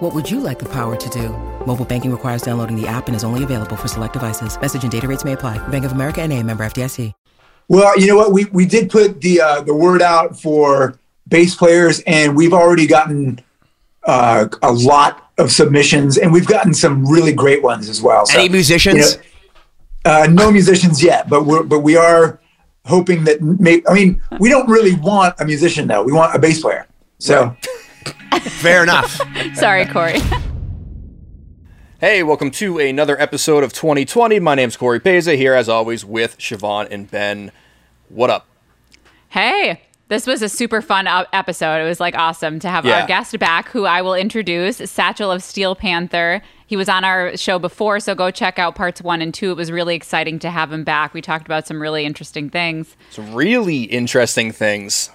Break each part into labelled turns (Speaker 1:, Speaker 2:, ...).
Speaker 1: What would you like the power to do? Mobile banking requires downloading the app and is only available for select devices. Message and data rates may apply. Bank of America and a member FDIC.
Speaker 2: Well, you know what? We, we did put the, uh, the word out for bass players and we've already gotten uh, a lot of submissions and we've gotten some really great ones as well.
Speaker 3: So,
Speaker 4: Any musicians?
Speaker 2: you know, uh, no musicians yet, but we're but we are hoping that. May, I mean, we don't really want a musician though. We want a bass player. So
Speaker 4: Fair enough.
Speaker 5: Sorry, Corey.
Speaker 3: Hey, welcome to another episode of 2020. My name's Corey Peza here, as always, with Siobhan and Ben. What up?
Speaker 5: Hey, this was a super fun uh, episode. It was like awesome to have
Speaker 3: Yeah.
Speaker 5: our guest back, who I will introduce, Satchel of Steel Panther. He was on our show before, so go check out parts one and two. It was really exciting to have him back. We talked about some really interesting things.
Speaker 3: Some really interesting things.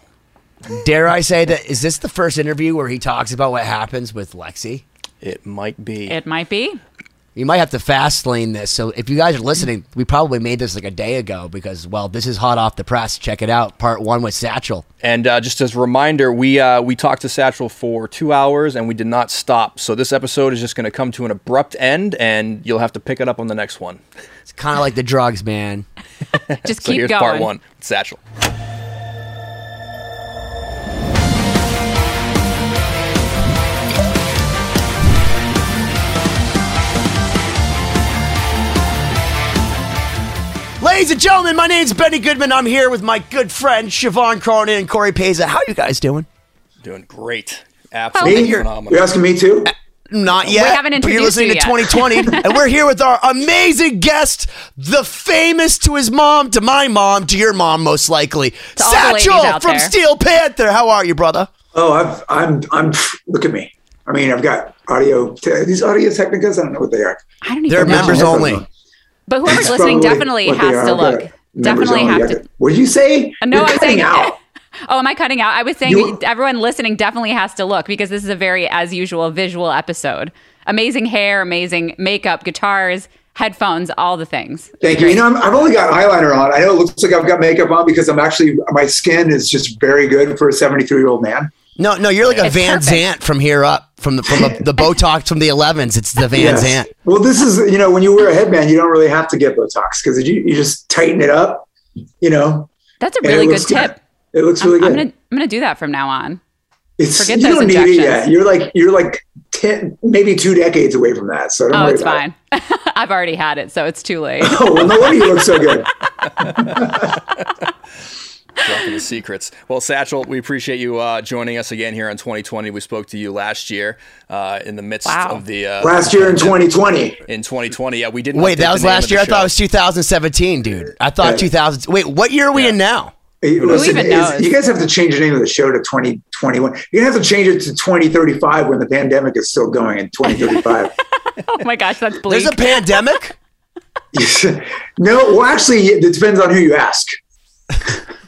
Speaker 4: Dare I say that is this the first interview where he talks about what happens with Lexxi?
Speaker 3: It might be.
Speaker 5: It might be.
Speaker 4: You might have to fast lane this. So if you guys are listening, we probably made this like a day ago because well, this is hot off the press. Check it out. Part one with Satchel.
Speaker 3: And uh, just as a reminder, we uh, we talked to Satchel for two hours and we did not stop. So this episode is just going to come to an abrupt end, and you'll have to pick it up on the next one.
Speaker 4: It's kind of like the drugs, man.
Speaker 5: Just
Speaker 3: So
Speaker 5: keep
Speaker 3: here's
Speaker 5: going.
Speaker 3: part one. Satchel.
Speaker 4: Ladies and gentlemen, my name's Benny Goodman. I'm here with my good friend Siobhan Cronin and Corey Peza. How you guys doing?
Speaker 3: Doing great. Absolutely
Speaker 2: me,
Speaker 3: phenomenal.
Speaker 2: you're asking me too.
Speaker 4: Uh, not yet.
Speaker 5: We haven't
Speaker 4: but you're listening
Speaker 5: you
Speaker 4: to
Speaker 5: yet.
Speaker 4: 2020, and we're here with our amazing guest, the famous to his mom, to my mom, to your mom, most likely,
Speaker 5: To all the ladies
Speaker 4: Satchel from
Speaker 5: there.
Speaker 4: Steel Panther. How are you, brother?
Speaker 2: Oh, I've, I'm I'm. Look at me. I mean, I've got audio. Te- these audio technicas. I don't know what they are.
Speaker 5: I don't even
Speaker 4: They're
Speaker 5: know.
Speaker 4: members only.
Speaker 5: But whoever's
Speaker 2: That's
Speaker 5: listening definitely has to look. Definitely
Speaker 2: only.
Speaker 5: have to.
Speaker 2: got- What did you say?
Speaker 5: No,
Speaker 2: You're
Speaker 5: I was
Speaker 2: cutting
Speaker 5: saying.
Speaker 2: out.
Speaker 5: Oh, am I cutting out? I was saying
Speaker 2: You-
Speaker 5: everyone listening definitely has to look because this is a very, as usual, visual episode. Amazing hair, amazing makeup, guitars, headphones, all the things.
Speaker 2: Thank you. You know, I'm, I've only got eyeliner on. I know it looks like I've got makeup on because I'm actually my skin is just very good for a 73 year old man.
Speaker 4: No, no, you're like a
Speaker 5: It's
Speaker 4: Van
Speaker 5: perfect.
Speaker 4: Zant from here up, from the from the, the Botox from the 11s. It's the Van
Speaker 2: Yes.
Speaker 4: Zant.
Speaker 2: Well, this is you know when you wear a headband, you don't really have to get Botox because you, you just tighten it up. You know,
Speaker 5: That's a really good
Speaker 2: looks
Speaker 5: tip.
Speaker 2: It looks
Speaker 5: I'm,
Speaker 2: really
Speaker 5: I'm
Speaker 2: good.
Speaker 5: gonna I'm gonna do that from now on.
Speaker 2: It's
Speaker 5: forget
Speaker 2: you
Speaker 5: those
Speaker 2: don't need it yet. You're like you're like ten, maybe two decades away from that. So don't
Speaker 5: Oh,
Speaker 2: worry
Speaker 5: it's
Speaker 2: about it.
Speaker 5: fine. I've already had it, so it's too late.
Speaker 2: Oh, well, no wonder you look so good.
Speaker 3: Dropping the secrets. Well, Satchel, we appreciate you uh, joining us again here in 2020. We spoke to you last year uh, in the midst
Speaker 5: Wow.
Speaker 3: of the uh,
Speaker 2: Last year in 2020.
Speaker 3: in 2020. Yeah, we didn't.
Speaker 4: Wait, that was last year. I thought it was 2017, dude. I thought
Speaker 2: Yeah.
Speaker 4: 2000. Wait, what year are we in now?
Speaker 2: Hey, listen,
Speaker 5: even
Speaker 2: is- you guys have to change the name of the show to 2021. You're gonna have to change it to 2035 when the pandemic is still going in 2035.
Speaker 5: oh my gosh, that's bleak.
Speaker 4: There's a pandemic.
Speaker 2: no, well, actually, it depends on who you ask.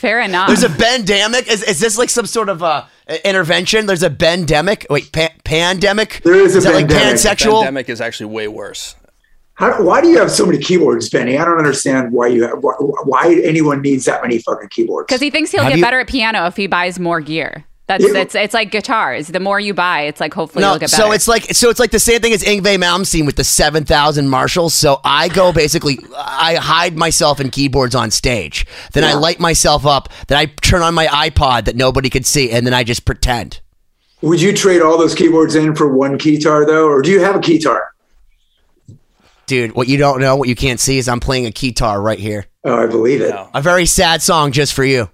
Speaker 5: Fair enough.
Speaker 4: There's a pandemic. Is, is this like some sort of uh, intervention? There's a pandemic. Wait, pa- pandemic.
Speaker 2: There is a
Speaker 4: Is that like
Speaker 2: pandemic.
Speaker 4: pansexual?
Speaker 3: Pandemic is actually way worse.
Speaker 2: How, why do you have so many keyboards, Benny? I don't understand why you have, why, why anyone needs that many fucking keyboards.
Speaker 5: Because he thinks he'll
Speaker 4: Have
Speaker 5: get
Speaker 4: you-
Speaker 5: better at piano if he buys more gear. That's
Speaker 2: Yeah.
Speaker 5: that's it's like guitars. The more you buy, it's like hopefully
Speaker 4: No,
Speaker 5: you'll get better.
Speaker 4: so it's like so it's like the same thing as Yngwie Malmsteen with the seven thousand Marshalls. So I go basically, I hide myself in keyboards on stage. Then I light myself up. Then I turn on my iPod that nobody could see, and then I just pretend.
Speaker 2: Would you trade all those keyboards in for one keytar though, or do you have a keytar?
Speaker 4: Dude, what you don't know, what you can't see is I'm playing a guitar right here.
Speaker 2: Oh, I believe it.
Speaker 3: No.
Speaker 4: A very sad song just for you.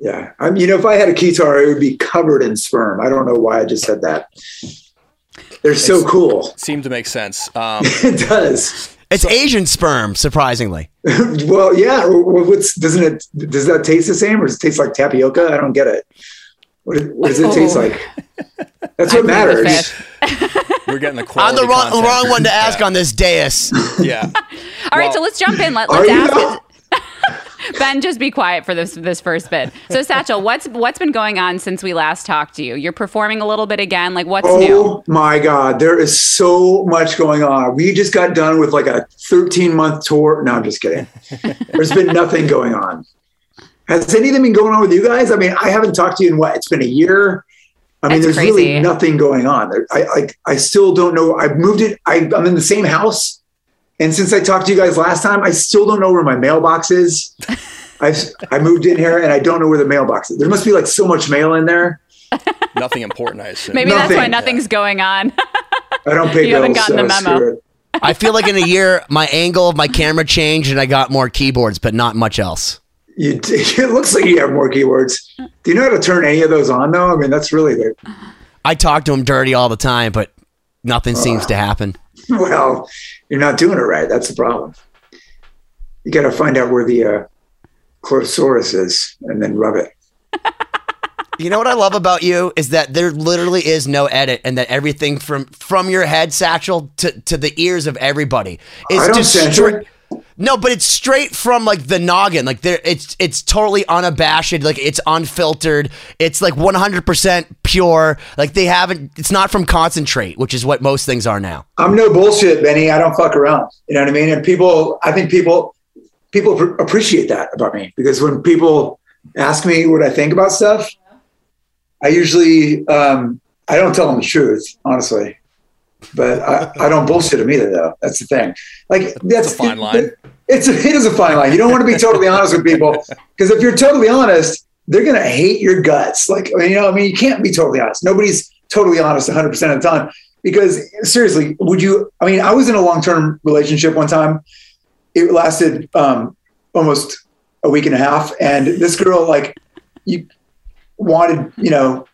Speaker 2: Yeah, I mean, you know, if I had a keytar, it would be covered in sperm. I don't know why I just said that. They're so
Speaker 3: It's-
Speaker 2: cool.
Speaker 3: Seemed to make sense. Um,
Speaker 2: It does.
Speaker 4: It's Asian sperm, surprisingly.
Speaker 2: well, yeah. well, What's doesn't it? Does that taste the same, or does it taste like tapioca? I don't get it. What, what does it taste
Speaker 5: Oh.
Speaker 2: like? That's what
Speaker 5: plead
Speaker 2: matters.
Speaker 5: fifth.
Speaker 3: We're getting the
Speaker 4: I'm the wrong, wrong one to ask
Speaker 3: Yeah.
Speaker 4: on this dais.
Speaker 3: Yeah.
Speaker 5: All right,
Speaker 3: Well-
Speaker 5: so let's jump in. Let, let's ask it. Ben, just be quiet for this this first bit. So, Satchel, what's what's been going on since we last talked to you? You're performing a little bit again. Like, what's new?
Speaker 2: Oh my God, there is so much going on. We just got done with like a 13 month tour. No, I'm just kidding. There's been nothing going on. Has anything been going on with you guys? I mean, I haven't talked to you in what? It's been a year. I mean,
Speaker 5: That's
Speaker 2: there's really nothing going on. I like. I still don't know. I've moved it. I, I'm in the same house, and since I talked to you guys last time, I still don't know where my mailbox is. I I moved in here, and I don't know where the mailbox is. There must be like so much mail in there.
Speaker 3: Nothing important, I assume.
Speaker 5: Maybe that's why
Speaker 2: Nothing.
Speaker 5: nothing's going on.
Speaker 2: I don't pay
Speaker 5: You haven't
Speaker 2: bills.
Speaker 5: gotten the memo.
Speaker 2: screw it.
Speaker 4: I feel like in a year, my angle of my camera changed and I got more keyboards, but not much else.
Speaker 2: You, it looks like you have more keywords. Do you know how to turn any of those on though? I mean, that's really the
Speaker 4: I talk to him dirty all the time, but nothing seems to happen.
Speaker 2: well, you're not doing it right. That's the problem. You got to find out where the uh, chlorosaurus is and then rub it.
Speaker 4: You know what I love about you is that there literally is no edit, and that everything from from your head, Satchel, to, to the ears of everybody is
Speaker 2: I
Speaker 4: No, but it's straight from like the noggin. Like there, it's it's totally unabashed. Like it's unfiltered. It's like one hundred percent pure. Like they haven't. It's not from concentrate, which is what most things are now.
Speaker 2: I'm no bullshit, Benny. I don't fuck around. You know what I mean? And people, I think people, people appreciate that about me because when people ask me what I think about stuff, I usually, um, I don't tell them the truth, honestly. But I, I don't bullshit them either, though. That's the thing. Like that's
Speaker 3: a fine line.
Speaker 2: It's it is a fine line. You don't want to be totally honest with people because if you're totally honest, they're gonna hate your guts. Like you know, I mean, you can't be totally honest. Nobody's totally honest 100 percent of the time. Because seriously, would you? I mean, I was in a long term relationship one time. It lasted um, almost a week and a half, and this girl like you wanted, you know,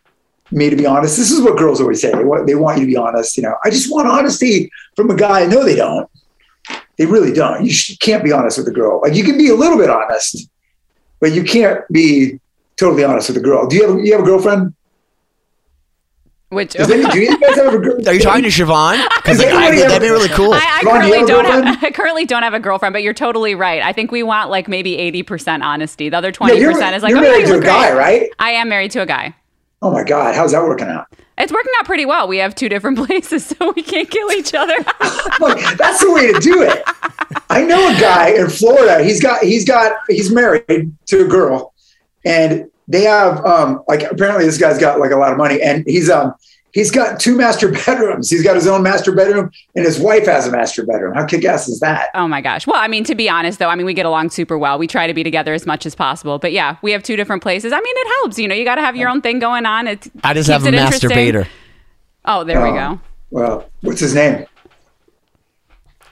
Speaker 2: me to be honest. This is what girls always say. They want, they want you to be honest. You know, I just want honesty from a guy. No, they don't. They really don't. You sh- can't be honest with a girl. Like you can be a little bit honest, but you can't be totally honest with a girl. Do you have you have a girlfriend?
Speaker 5: Which
Speaker 2: Does any, do you guys have a girl?
Speaker 4: Are you talking to Siobhan? Because like, I,
Speaker 2: Anybody
Speaker 4: that'd be really cool.
Speaker 5: I, I
Speaker 2: Ron, do
Speaker 5: currently
Speaker 2: have
Speaker 5: don't have,
Speaker 2: girlfriend?
Speaker 5: I currently don't have a girlfriend, but you're totally right. I think we want like maybe 80% honesty. The other 20%
Speaker 2: Yeah, you're,
Speaker 5: is like,
Speaker 2: you're
Speaker 5: yeah,
Speaker 2: married to a
Speaker 5: look
Speaker 2: guy,
Speaker 5: great.
Speaker 2: right?
Speaker 5: I am married to a guy.
Speaker 2: Oh my God, how's that working out?
Speaker 5: It's working out pretty well. We have two different places, so we can't kill each other.
Speaker 2: Look, that's the way to do it. I know a guy in Florida. He's got he's got he's married to a girl, and they have um like apparently this guy's got like a lot of money, and he's um he's got two master bedrooms. He's got his own master bedroom, and his wife has a master bedroom. How kick ass is that?
Speaker 5: oh my gosh. Well, I mean, to be honest, though, I mean, we get along super well. We try to be together as much as possible. But yeah, we have two different places. I mean, it helps. You know, you got to have your own thing going on. It
Speaker 4: I just have a
Speaker 5: interesting.
Speaker 4: masturbator.
Speaker 5: Oh, there we
Speaker 2: Oh.
Speaker 5: go.
Speaker 2: Well, what's his name?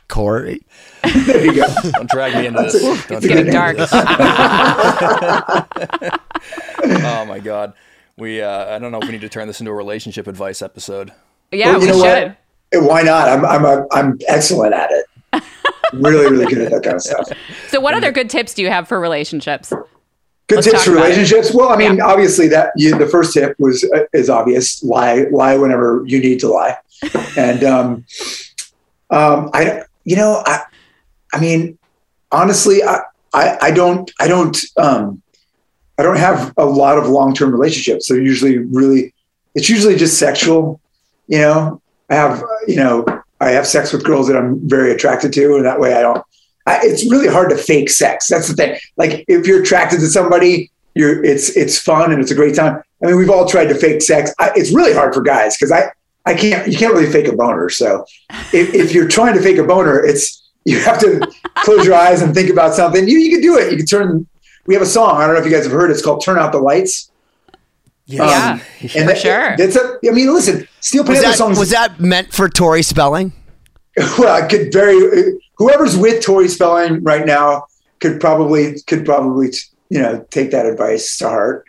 Speaker 4: Corey.
Speaker 2: There you go.
Speaker 3: Don't drag me into this. Don't
Speaker 5: It's getting dark.
Speaker 3: Oh my god. We uh, I don't know if we need to turn this into a relationship advice episode.
Speaker 5: yeah,
Speaker 2: Well,
Speaker 5: we
Speaker 2: you know
Speaker 5: should.
Speaker 2: what? Why not? I'm I'm a, I'm excellent at it. really, really good at that kind of stuff.
Speaker 5: So, what other good tips do you have for relationships?
Speaker 2: Good
Speaker 5: Let's
Speaker 2: tips for
Speaker 5: about it.
Speaker 2: relationships. Well, I mean, obviously that you, the first tip was uh, is obvious. Lie, lie whenever you need to lie. And um, um, I, you know, I, I mean, honestly, I, I, I don't, I don't, um, I don't have a lot of long term relationships. They're usually really, it's usually just sexual. You know, I have, you know, I have sex with girls that I'm very attracted to, and that way I don't. I, it's really hard to fake sex. That's the thing. Like if you're attracted to somebody, you're it's it's fun and it's a great time. I mean, we've all tried to fake sex. I, it's really hard for guys because I I can't you can't really fake a boner. So if, if you're trying to fake a boner, it's you have to close your eyes and think about something. You you can do it. You can turn. We have a song. I don't know if you guys have heard. it. It's called "Turn Out the Lights."
Speaker 5: Yeah,
Speaker 2: Um, and that-
Speaker 5: sure.
Speaker 2: That's a. I mean, listen, Steel
Speaker 4: Was
Speaker 2: Panther
Speaker 4: that,
Speaker 2: songs.
Speaker 4: was that meant for Tori Spelling?
Speaker 2: well, I could very whoever's with Tori Spelling right now could probably could probably you know take that advice to heart.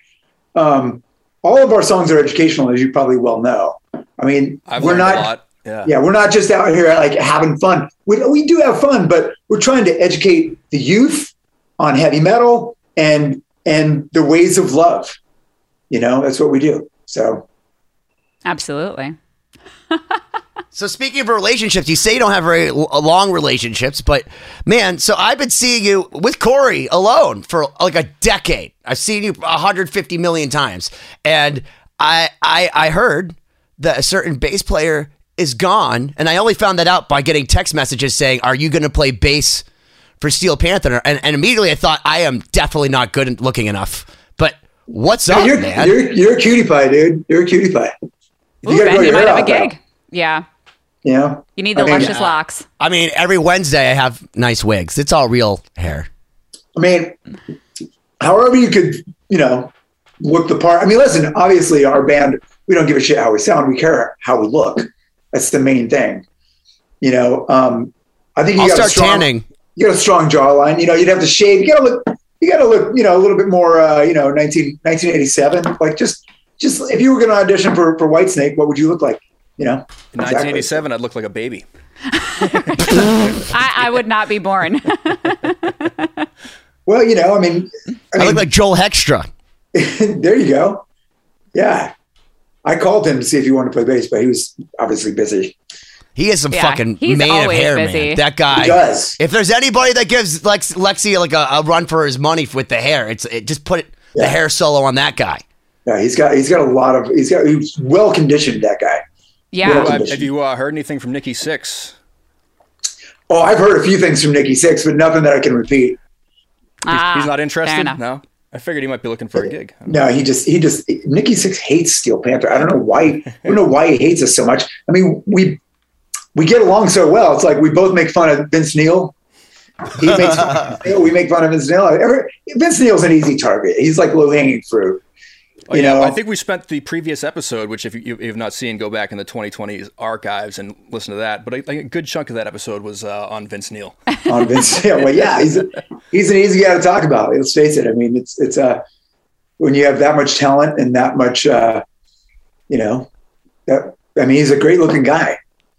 Speaker 2: Um, all of our songs are educational, as you probably well know. I mean,
Speaker 3: I've
Speaker 2: we're not
Speaker 3: a lot. Yeah.
Speaker 2: yeah, we're not just out here like having fun. We, we do have fun, but we're trying to educate the youth on heavy metal and and the ways of love. You know, that's what we do. So
Speaker 5: Absolutely.
Speaker 4: So speaking of relationships, you say you don't have very uh, long relationships, but man, so I've been seeing you with Corey alone for like a decade. I've seen you 150 million times, and I I I heard that a certain bass player is gone, and I only found that out by getting text messages saying, "Are you going to play bass for Steel Panther?" And, and immediately I thought, I am definitely not good at looking enough. But what's up,
Speaker 2: you're,
Speaker 4: man?
Speaker 2: you're you're a cutie pie, dude. You're a cutie pie. You
Speaker 5: Ooh,
Speaker 2: gotta
Speaker 5: Ben, you might have a
Speaker 2: out, though.
Speaker 5: gig. Yeah.
Speaker 2: You
Speaker 5: You need the
Speaker 2: I mean,
Speaker 5: luscious locks.
Speaker 4: I mean, every Wednesday I have nice wigs. It's all real hair.
Speaker 2: I mean, however you could, you know, look the part. I mean, listen, obviously our band, we don't give a shit how we sound. We care how we look. That's the main thing. You know, um, I think you
Speaker 4: I'll
Speaker 2: got
Speaker 4: start
Speaker 2: strong,
Speaker 4: tanning.
Speaker 2: You got a strong jawline. You know, you'd have to shave. You got to look. You got to look. You know, a little bit more. Uh, you know, 19, 1987. Like just, just if you were going to audition for for Whitesnake, what would you look like? You know,
Speaker 3: In 1987, I'd look like a baby.
Speaker 5: I, I would not be born.
Speaker 2: Well, you know, I mean, I,
Speaker 4: I
Speaker 2: mean,
Speaker 4: look like Joel Hoekstra.
Speaker 2: there you go. Yeah. I called him to see if he wanted to play bass, but he was obviously busy.
Speaker 4: He is some
Speaker 5: Yeah,
Speaker 4: fucking
Speaker 5: he's
Speaker 4: mane of
Speaker 5: always
Speaker 4: hair,
Speaker 5: busy.
Speaker 4: man. That guy.
Speaker 2: He does.
Speaker 4: If there's anybody that gives Lex, Lexxi like a, a run for his money with the hair, it's it, just put the
Speaker 2: Yeah.
Speaker 4: hair solo on that guy.
Speaker 2: Yeah, he's got he's got a lot of he's got he's well conditioned that guy.
Speaker 5: yeah.
Speaker 2: Well,
Speaker 3: Have, have you uh, heard anything from Nikki Sixx?
Speaker 2: Oh, I've heard a few things from Nikki Sixx, but nothing that I can repeat.
Speaker 3: He's,
Speaker 5: Ah,
Speaker 3: he's not interested. No, I figured he might be looking for a gig.
Speaker 2: No, he just he just Nikki Sixx hates Steel Panther. I don't know why. I don't know why he hates us so much. I mean, we we get along so well. It's like we both make fun of Vince Neil. He makes fun Neil. We make fun of Vince Neil. Every- Vince Neil's an easy target. He's like low hanging fruit.
Speaker 3: Oh,
Speaker 2: You
Speaker 3: yeah,
Speaker 2: know-
Speaker 3: I think we spent the previous episode, which if you, you've not seen, go back in the 2020 archives and listen to that. But I, think a good chunk of that episode was uh, on Vince Neil.
Speaker 2: on Vince. Yeah, well, yeah, he's a, he's an easy guy to talk about. Let's face it. I mean, it's it's uh, when you have that much talent and that much, uh, you know, that I mean, he's a great looking guy.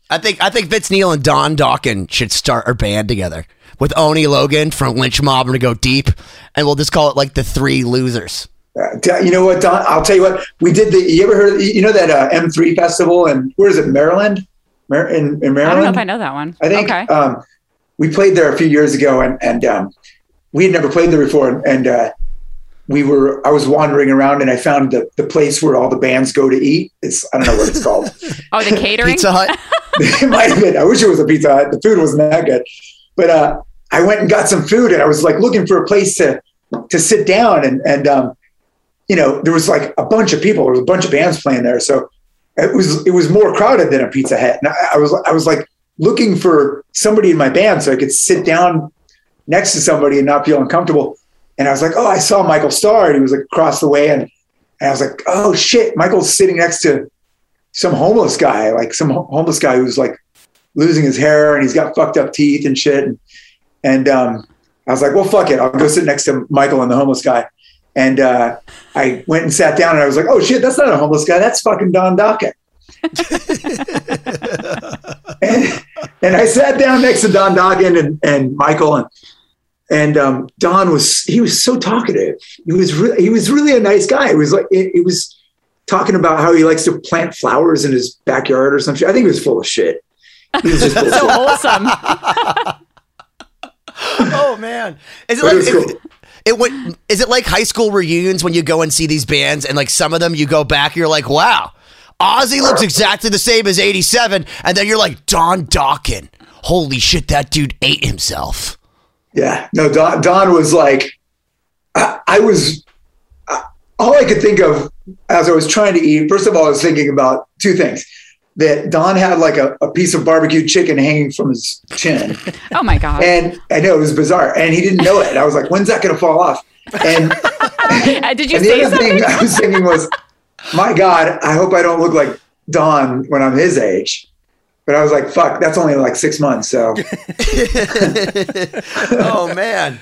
Speaker 4: I think I think Vince Neil and Don Dokken should start a band together with Oni Logan from Lynch Mob to go deep, and we'll just call it like the Three Losers.
Speaker 2: Uh, you know what, Don? I'll tell you what. We did the. You ever heard? You know that uh, M3 festival and where is it? Maryland, Mar- in, in Maryland.
Speaker 5: I don't know if I know that one.
Speaker 2: I think
Speaker 5: Okay.
Speaker 2: um, we played there a few years ago, and and um, we had never played there before, and, and uh, we were. I was wandering around, and I found the the place where all the bands go to eat. It's I don't know what it's called.
Speaker 5: oh, the catering?
Speaker 4: Pizza Hut.
Speaker 2: it might have been. I wish it was a Pizza Hut. The food wasn't that good, but uh, I went and got some food, and I was like looking for a place to to sit down, and and um, you know there was like a bunch of people. There was a bunch of bands playing there, so it was it was more crowded than a Pizza Hut. And I, I was I was like looking for somebody in my band so I could sit down next to somebody and not feel uncomfortable. And I was like, oh, I saw Michael Starr. And he was like across the way, and, and I was like, oh shit, Michael's sitting next to some homeless guy, like some ho- homeless guy who's like losing his hair and he's got fucked up teeth and shit. And, and um, I was like, well, fuck it. I'll go sit next to Michael and the homeless guy. And uh, I went and sat down and I was like, oh shit, that's not a homeless guy. That's fucking Don Dokken. and, and I sat down next to Don Dokken and, and Michael and and um, Don was he was so talkative. He was really he was really a nice guy. It was like it, it was talking about how he likes to plant flowers in his backyard or something. I think he was full of shit. He was just full
Speaker 5: so
Speaker 2: shit.
Speaker 5: wholesome.
Speaker 4: oh man, is it
Speaker 2: But
Speaker 4: like
Speaker 2: it was
Speaker 4: is,
Speaker 2: cool.
Speaker 4: it what is it like high school reunions when you go and see these bands and like some of them you go back you're like wow Ozzy looks exactly the same as 87 and then you're like Don Dokken holy shit that dude ate himself
Speaker 2: Yeah, no, Don, Don was like, I, I was, I, all I could think of as I was trying to eat. First of all, I was thinking about two things: that Don had like a, a piece of barbecue chicken hanging from his chin,
Speaker 5: Oh my god.
Speaker 2: and I know it was bizarre, and he didn't know it. I was like, "When's that going to fall off?" And,
Speaker 5: Did you
Speaker 2: and the other
Speaker 5: something?
Speaker 2: thing I was thinking was, "My God, I hope I don't look like Don when I'm his age." But I was like, "Fuck, that's only like six months." So
Speaker 4: oh man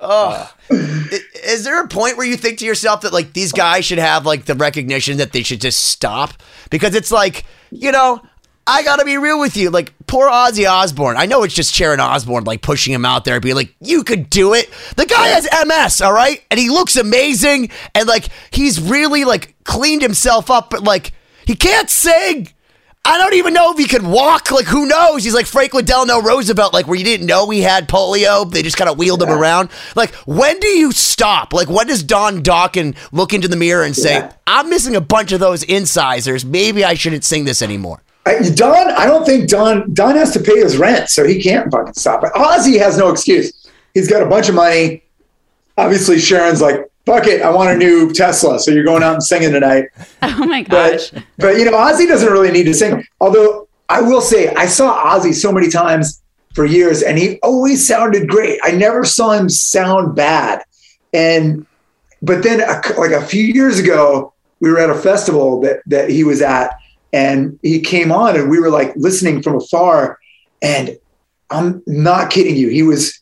Speaker 4: oh is there a point where you think to yourself that like these guys should have like the recognition that they should just stop because it's like you know I gotta be real with you. Like, poor Ozzy Osbourne. I know it's just Sharon Osbourne, like, pushing him out there being like, you could do it. The guy has MS, all right? And he looks amazing. And, like, he's really, like, cleaned himself up, but, like, he can't sing. I don't even know if he could walk. Like, who knows? He's like Franklin Delano Roosevelt, like where you didn't know he had polio. They just kind of wheeled him around. Like, when do you stop? Like, when does Don Dokken look into the mirror and say,
Speaker 2: Yeah.
Speaker 4: I'm missing a bunch of those incisors. Maybe I shouldn't sing this anymore?
Speaker 2: I, Don, I don't think Don Don has to pay his rent, so he can't fucking stop it. Ozzy has no excuse. He's got a bunch of money. Obviously, Sharon's like, "Fuck it, I want a new Tesla." So you're going out and singing tonight.
Speaker 5: Oh my gosh.
Speaker 2: But but you know, Ozzy doesn't really need to sing. Although I will say, I saw Ozzy so many times for years, and he always sounded great. I never saw him sound bad. And but then a, like a few years ago, we were at a festival that that he was at, and he came on, and we were like listening from afar. And I'm not kidding you, he was.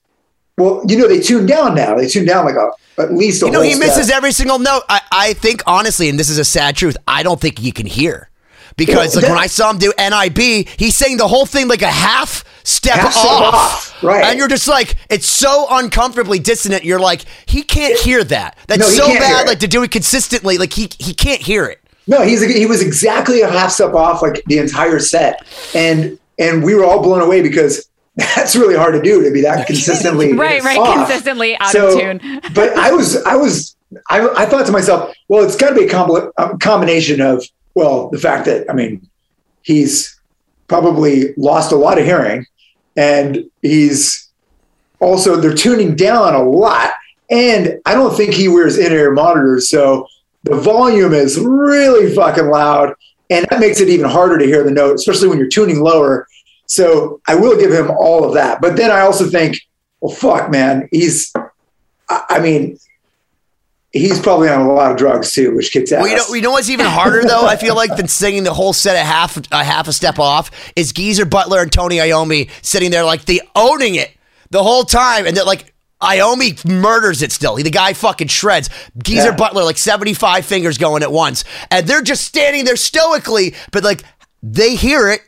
Speaker 2: Well, you know, they tune down now. They tune down like a at least a
Speaker 4: You know, he
Speaker 2: step.
Speaker 4: misses every single note. I, I think, honestly, and this is a sad truth, I don't think he can hear. Because,
Speaker 2: Well,
Speaker 4: like, when I saw him do NIB, he's saying the whole thing like a half step
Speaker 2: Half
Speaker 4: off.
Speaker 2: off, right.
Speaker 4: And you're just like, it's so uncomfortably dissonant. You're like, he can't hear that. That's
Speaker 2: No,
Speaker 4: so bad, like, to do it consistently. Like, he, he can't hear it.
Speaker 2: No, he's he was exactly a half step off like the entire set, and and we were all blown away because that's really hard to do to be that consistently
Speaker 5: Right, right,
Speaker 2: off.
Speaker 5: consistently out
Speaker 2: So,
Speaker 5: of tune.
Speaker 2: but I was I was I, I thought to myself, well, it's got to be a, compli- a combination of well, the fact that I mean, he's probably lost a lot of hearing, and he's also they're tuning down a lot, and I don't think he wears in-ear monitors, so the volume is really fucking loud, and that makes it even harder to hear the note, especially when you're tuning lower. So I will give him all of that, but then I also think, well, fuck, man, he's, I, mean, he's probably on a lot of drugs too, which kicks ass.
Speaker 4: Well, you know, you know what's even harder though? I feel like than singing the whole set a half a half a step off is Geezer Butler and Tony Iommi sitting there like they owning it the whole time, and they're like. Iommi murders it still. The guy fucking shreds. Geezer
Speaker 2: Yeah.
Speaker 4: Butler, like 75 fingers going at once. And they're just standing there stoically, but like they hear it.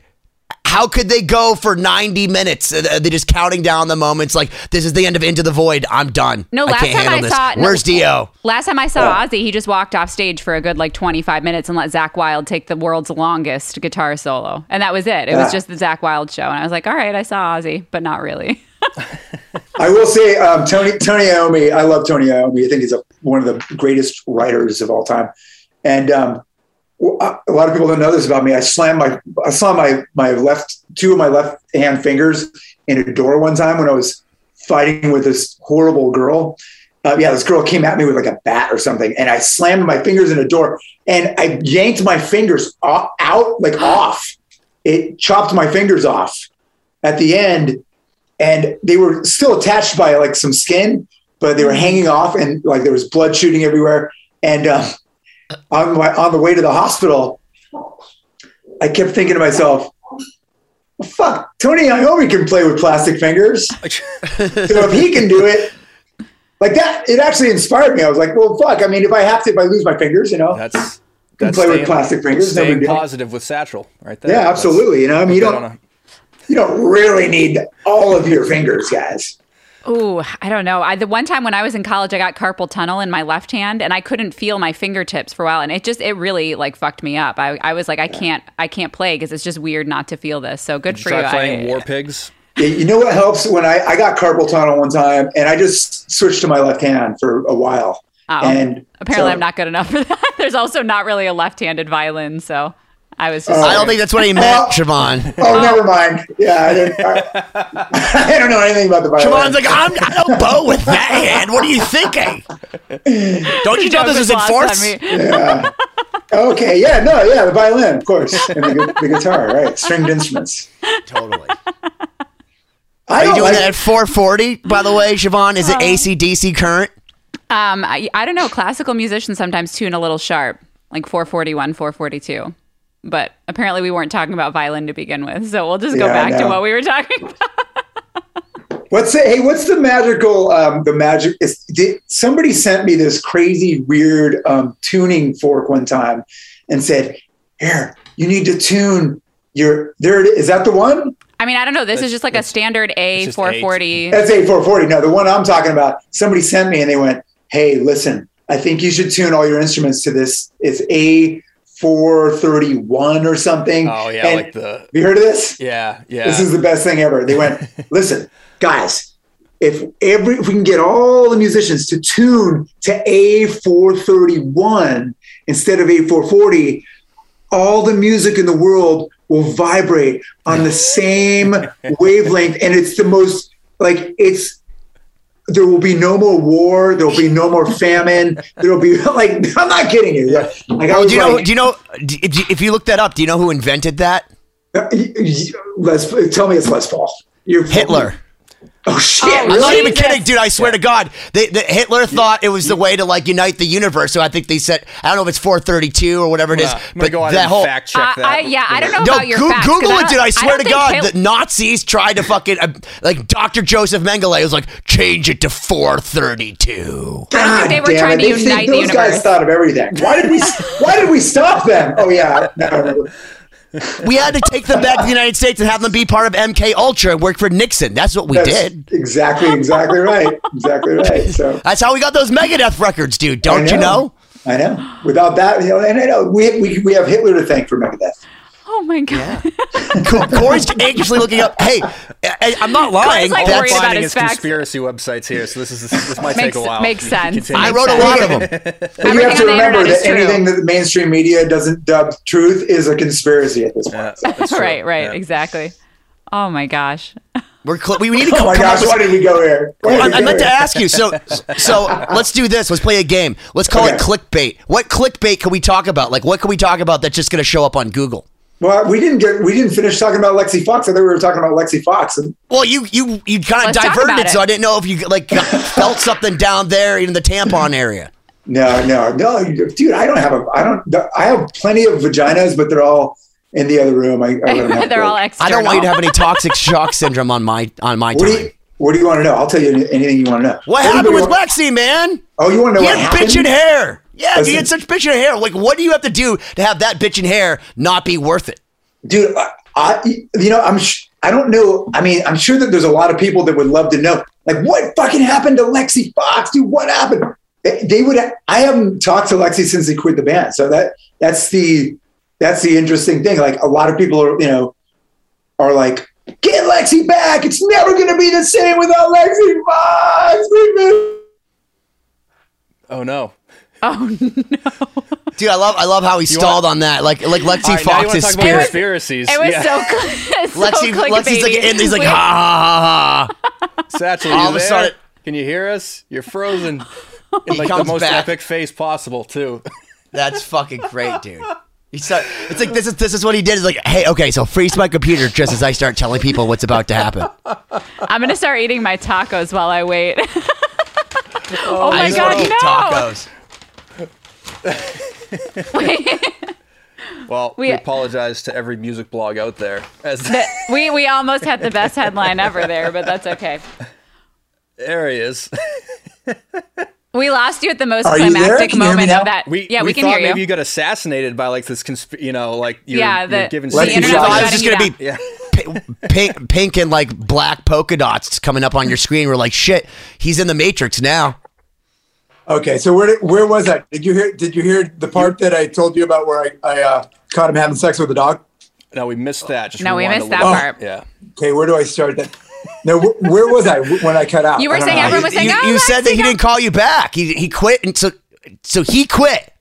Speaker 4: How could they go for 90 minutes? Uh, They're just counting down the moments like, this is the end of Into the Void. I'm done.
Speaker 5: No,
Speaker 4: I
Speaker 5: last
Speaker 4: can't
Speaker 5: time
Speaker 4: handle
Speaker 5: I
Speaker 4: this.
Speaker 5: saw- no.
Speaker 4: Where's Dio?
Speaker 5: Last time I saw Ozzy, he just walked off stage for a good like 25 minutes and let Zakk Wylde take the world's longest guitar solo. And that was it. It
Speaker 2: Yeah.
Speaker 5: was just the Zakk Wylde show. And I was like, all right, I saw Ozzy, but not really.
Speaker 2: I will say, um, Tony Tony Iommi. I love Tony Iommi. I think he's a, one of the greatest writers of all time. And um, well, a lot of people don't know this about me. I slammed my I slammed my my left two of my left hand fingers in a door one time when I was fighting with this horrible girl. Uh, yeah, this girl came at me with like a bat or something, and I slammed my fingers in a door, and I yanked my fingers off, out like off. It chopped my fingers off at the end, and they were still attached by like some skin, but they were hanging off, and like there was blood shooting everywhere. And um, on my on the way to the hospital, I kept thinking to myself, well, "Fuck, Tony Iommi can play with plastic fingers, so if he can do it." Like that, it actually inspired me. I was like, "Well, fuck. I mean, if I have to, if I lose my fingers, you know,
Speaker 3: That's
Speaker 2: can
Speaker 3: that's
Speaker 2: play with plastic fingers. No
Speaker 3: Staying
Speaker 2: deal.
Speaker 3: positive with Satchel, right there.
Speaker 2: Yeah,
Speaker 3: That's-
Speaker 2: absolutely. You know, I mean, you don't
Speaker 3: on
Speaker 2: you don't really need all of your fingers, guys.
Speaker 5: Ooh, I don't know. I the one time when I was in college, I got carpal tunnel in my left hand, and I couldn't feel my fingertips for a while, and it just it really like fucked me up. I, I was like, I can't I can't play because it's just weird not to feel this. So good
Speaker 3: Did
Speaker 5: for
Speaker 3: you
Speaker 5: you.
Speaker 3: try playing
Speaker 5: I-
Speaker 3: War Pigs?
Speaker 2: You know what helps when I, I got carpal tunnel one time and I just switched to my left hand for a while.
Speaker 5: Oh,
Speaker 2: and
Speaker 5: apparently,
Speaker 2: so-
Speaker 5: I'm not good enough for that. There's also not really a left-handed violin, so I was just.
Speaker 2: Uh,
Speaker 4: I don't think that's what he meant, Siobhan.
Speaker 2: Oh, never mind. Yeah, I, didn't, I, I don't know anything about the violin.
Speaker 4: Siobhan's like, I'm, I don't bow with that hand. What are you thinking? Don't you know this is in force?
Speaker 2: yeah. Okay. Yeah. No. Yeah. The violin, of course, and the, the guitar, right? Stringed instruments.
Speaker 4: Totally.
Speaker 2: I
Speaker 4: Are you doing
Speaker 2: like,
Speaker 4: that at 440, by the way, Siobhan? Is it AC DC current?
Speaker 5: Um, I, I don't know. Classical musicians sometimes tune a little sharp, like 441, 442. But apparently, we weren't talking about violin to begin with, so we'll just go
Speaker 2: Yeah,
Speaker 5: back to what we were talking about.
Speaker 2: What's the hey? What's the magical? Um, the magic is. Did, somebody sent me this crazy, weird um, tuning fork one time, and said, "Here, you need to tune You're there. It is. Is that the one?
Speaker 5: I mean, I don't know. This is just like a standard A440.
Speaker 2: That's A440. No, the one I'm talking about. Somebody sent me and they went, "Hey, listen, I think you should tune all your instruments to this. It's A431 or something."
Speaker 3: Oh yeah,
Speaker 2: And-
Speaker 3: like the
Speaker 2: Have you heard of this?
Speaker 3: yeah yeah.
Speaker 2: This is the best thing ever. They went, listen, guys, if every if we can get all the musicians to tune to A431 instead of A440, all the music in the world will vibrate on the same wavelength. And it's the most like it's there will be no more war. There will be no more famine. There will be like I'm not kidding you. Like I
Speaker 4: Well,
Speaker 2: was
Speaker 4: do you know? Do you know? If you, look that up, do you know who invented that?
Speaker 2: Uh, Les, tell me it's Les Paul. You're
Speaker 4: Hitler.
Speaker 2: Oh shit!
Speaker 5: Oh,
Speaker 4: I'm not even
Speaker 5: Jesus.
Speaker 4: kidding, dude. I swear to God, they, the, Hitler thought it was the way to like unite the universe. So I think they said, I don't know if it's 432 or whatever it is,
Speaker 3: Uh, I'm gonna
Speaker 4: but
Speaker 3: go on
Speaker 4: that
Speaker 3: and
Speaker 4: whole
Speaker 3: fact check
Speaker 5: Uh,
Speaker 3: that.
Speaker 5: I, yeah, I don't know
Speaker 4: no,
Speaker 5: about your
Speaker 4: Goo-
Speaker 5: facts, 'cause
Speaker 4: Google it, dude. I swear
Speaker 5: don't
Speaker 4: to God,
Speaker 5: Hit-
Speaker 4: the Nazis tried to fucking uh, like Dr. Joseph Mengele was like change it to 432.
Speaker 2: God
Speaker 5: they were
Speaker 2: damn
Speaker 5: trying
Speaker 2: it.
Speaker 5: to
Speaker 2: They think
Speaker 5: unite the
Speaker 2: those guys thought of everything. Why did we? why did we stop them? Oh yeah, now I remember.
Speaker 4: We had to take them back to the United States and have them be part of MK Ultra and work for Nixon. That's what we
Speaker 2: That's
Speaker 4: did.
Speaker 2: exactly, exactly right, exactly right. So
Speaker 4: That's how we got those Megadeth records, dude. Don't you know?
Speaker 2: I know. Without that, you know, and I know we we, we have Hitler to thank for Megadeth.
Speaker 5: Oh my god.
Speaker 4: Co- Corey's anxiously looking up. Hey, I, I'm not lying.
Speaker 5: Corey's like
Speaker 4: That's-
Speaker 5: worried about
Speaker 3: finding
Speaker 5: his
Speaker 3: his
Speaker 5: facts.
Speaker 3: conspiracy websites here, so this is this might
Speaker 5: Makes-
Speaker 3: take a while.
Speaker 5: makes sense.
Speaker 3: continue.
Speaker 4: I wrote a lot of them.
Speaker 2: But you have to remember that anything that the mainstream media doesn't dub truth is a conspiracy at this point.
Speaker 3: Yeah,
Speaker 5: right, right,
Speaker 3: Yeah.
Speaker 5: exactly. Oh my gosh.
Speaker 4: We're cl- we, we need to
Speaker 2: Oh my
Speaker 4: come
Speaker 2: gosh,
Speaker 4: with
Speaker 2: why did we go here? Why did
Speaker 4: I,
Speaker 2: we
Speaker 4: I
Speaker 2: go
Speaker 4: meant to ask you. So, so let's do this. Let's play a game. Let's call it clickbait. What clickbait can we talk about? Like, what can we talk about that's just going to show up on Google?
Speaker 2: Well, we didn't get we didn't finish talking about Lexxi Foxx. I thought we were talking about Lexxi Foxx. And
Speaker 4: Well, you you you kind of
Speaker 5: Let's
Speaker 4: diverted
Speaker 5: about
Speaker 4: it, so. I didn't know if you like uh, felt something down there in the tampon area.
Speaker 2: no, no, no, dude, I don't have a I don't I have plenty of vaginas, but they're all in the other room. I, I let 'em have
Speaker 5: They're
Speaker 2: to-
Speaker 5: all
Speaker 4: I don't want you to have any toxic shock syndrome on my on my
Speaker 2: What do you What do you want to know? I'll tell you anything you want to know.
Speaker 4: What
Speaker 2: Everybody
Speaker 4: happened with
Speaker 2: want-
Speaker 4: Lexxi, man?
Speaker 2: Oh, you want to know
Speaker 4: He
Speaker 2: what
Speaker 4: had
Speaker 2: happened?
Speaker 4: bitchin' hair. Yeah,
Speaker 2: Listen.
Speaker 4: you had such bitchin' hair. Like, what do you have to do to have that bitchin' hair not be worth it?
Speaker 2: dude I, I you know i'm sh- i don't know i mean i'm sure that there's a lot of people that would love to know like what fucking happened to lexxi foxx dude what happened they, they would i haven't talked to lexxi since he quit the band so that that's the that's the interesting thing like a lot of people are you know are like get lexxi back it's never going to be the same without lexxi foxx
Speaker 3: Oh no.
Speaker 5: Oh no.
Speaker 4: Dude, I love I love how he stalled on that. Like like Lexxi
Speaker 3: All right, now you
Speaker 4: Foxx's
Speaker 3: want to talk about
Speaker 4: spirit.
Speaker 3: conspiracies?
Speaker 5: It was
Speaker 3: yeah.
Speaker 5: so, cl- so
Speaker 4: Lexxi, Lexxi's like,
Speaker 5: clickbaity.
Speaker 4: and he's like,
Speaker 5: We-
Speaker 4: ha ha ha ha.
Speaker 3: Satchel,
Speaker 4: All
Speaker 3: you
Speaker 4: of a
Speaker 3: there?
Speaker 4: sudden-
Speaker 3: Can you hear us? You're frozen. In like the
Speaker 4: comes
Speaker 3: most
Speaker 4: back.
Speaker 3: epic face possible, too.
Speaker 4: That's fucking great, dude. He's so, it's like this is this is what he did. Is like, hey, okay, so freeze my computer just as I start telling people what's about to happen.
Speaker 5: I'm gonna start eating my tacos while I wait. oh
Speaker 4: I
Speaker 5: my
Speaker 4: just
Speaker 5: god,
Speaker 4: wanna eat
Speaker 5: no!
Speaker 4: tacos.
Speaker 3: Well, we,
Speaker 5: We-
Speaker 3: apologize to every music blog out there. As
Speaker 5: That- we we almost had the best headline ever there, but that's okay.
Speaker 3: there he is.
Speaker 5: We lost you at the most
Speaker 2: Are
Speaker 5: climactic
Speaker 2: Can you hear me
Speaker 5: moment of that.
Speaker 3: We,
Speaker 5: yeah, we, can hear you.
Speaker 3: maybe you got assassinated by like this, consp- you know, like you're,
Speaker 5: Yeah,
Speaker 3: you're
Speaker 5: the-
Speaker 3: giving
Speaker 5: the
Speaker 2: Lexxi
Speaker 5: internet was
Speaker 4: I was just gonna
Speaker 5: you
Speaker 4: be.
Speaker 3: Yeah.
Speaker 4: pink, pink and like black polka dots coming up on your screen. We're like, shit, he's in the Matrix now.
Speaker 2: Okay so where where was i did you hear did you hear the part that i told you about where i, I uh, caught him having sex with a dog
Speaker 3: No, we missed that. Just
Speaker 5: No, we missed that
Speaker 3: little.
Speaker 5: part.
Speaker 3: Yeah.
Speaker 2: Okay, where do I start then? No, wh- where was I when I cut out?
Speaker 5: You were saying
Speaker 2: know.
Speaker 5: everyone was saying,
Speaker 4: you,
Speaker 5: "Oh,
Speaker 4: you said that he didn't call you back. He he quit, and so so he quit,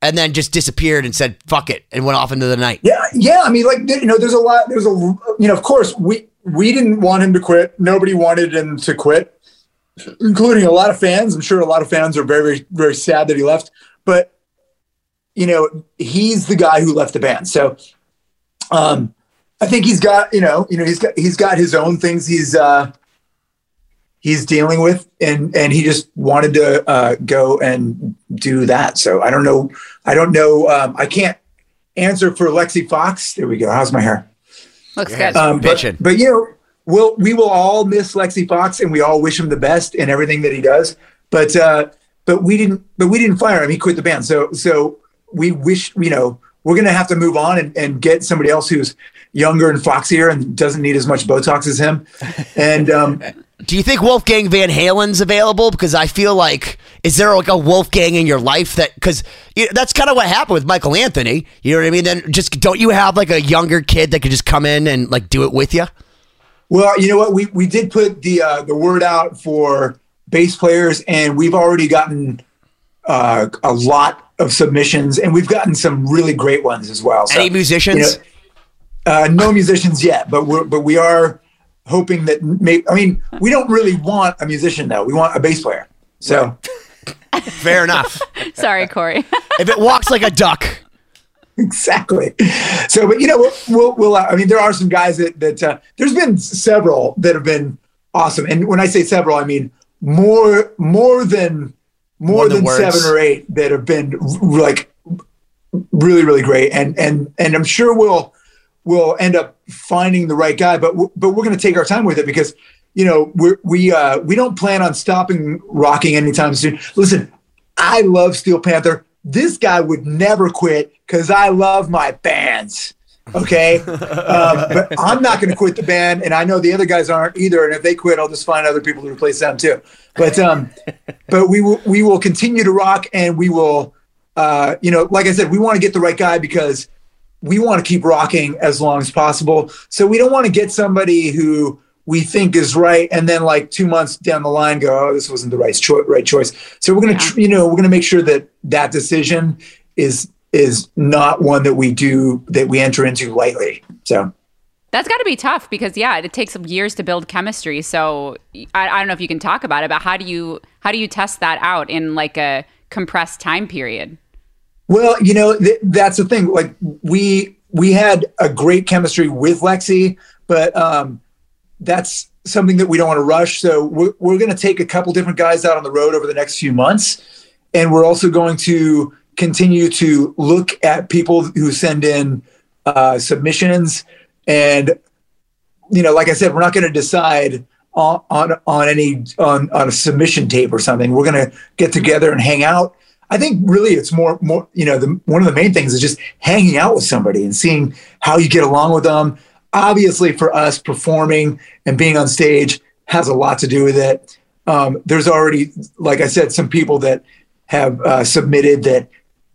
Speaker 4: and then just disappeared and said fuck it and went off into the night.
Speaker 2: Yeah, yeah. I mean, like you know, there's a lot. There's a you know, of course, we we didn't want him to quit. Nobody wanted him to quit, including a lot of fans. I'm sure a lot of fans are very very, very sad that he left. But you know, he's the guy who left the band. So, um, I think he's got you know you know he's got he's got his own things he's uh he's dealing with and and he just wanted to uh go and do that so i don't know i don't know um i can't answer for lexxi foxx there we go how's my hair
Speaker 5: Looks good.
Speaker 2: um but, but you know we'll we will all miss lexxi foxx and we all wish him the best in everything that he does but uh but we didn't but we didn't fire him he quit the band so so we wish you know we're gonna have to move on and, and get somebody else who's younger and foxier and doesn't need as much Botox as him. And um,
Speaker 4: Do you think Wolfgang Van Halen's available? Because I feel like is there like a Wolfgang in your life that because you know, that's kind of what happened with Michael Anthony. You know what I mean? Then just don't you have like a younger kid that could just come in and like do it with you?
Speaker 2: Well, you know what? We we did put the uh, the word out for bass players, and we've already gotten uh, a lot of submissions, and we've gotten some really great ones as well. So,
Speaker 4: Any musicians?
Speaker 2: you know, uh, no musicians yet, but we're but we are hoping that. May, I mean, we don't really want a musician though. We want a bass player. So.
Speaker 4: Fair enough.
Speaker 5: Sorry, Corey.
Speaker 4: if it walks like a duck,
Speaker 2: exactly. So, but you know, we'll, we'll, we'll uh, I mean, there are some guys that, that, uh, there's been several that have been awesome. And when I say several, I mean more, more than, more,
Speaker 4: More than
Speaker 2: than, seven or eight that have been like really, really great. And, and, and I'm sure we'll, we'll end up finding the right guy, but, but we're going to take our time with it because, you know, we're, we, uh, we don't plan on stopping rocking anytime soon. Listen, I love Steel Panther. This guy would never quit because I love my bands. Okay. um, but I'm not going to quit the band. And I know the other guys aren't either. And if they quit, I'll just find other people to replace them too. But, um, but we will, we will continue to rock and we will, uh, you know, like I said, we want to get the right guy because we want to keep rocking as long as possible. So we don't want to get somebody who we think is right, and then like two months down the line, go, "Oh, this wasn't the right choice." Right choice. So we're gonna, tr- you know, we're gonna make sure that that decision is is not one that we do that we enter into lightly. So
Speaker 5: That's got to be tough because yeah, it takes years to build chemistry. So I, I don't know if you can talk about it, but how do you how do you test that out in like a compressed time period?
Speaker 2: Well, you know, th- that's the thing. Like we we had a great chemistry with Lexxi, but um, that's something that we don't want to rush. So we're, we're going to take a couple different guys out on the road over the next few months, and we're also going to continue to look at people who send in uh, submissions. And you know, like I said, we're not going to decide on on on any on on a submission tape or something. We're going to get together and hang out. I think really it's more more you know the one of the main things is just hanging out with somebody and seeing how you get along with them. Obviously, for us, performing and being on stage has a lot to do with it. Um, there's already, like I said, some people that have uh, submitted that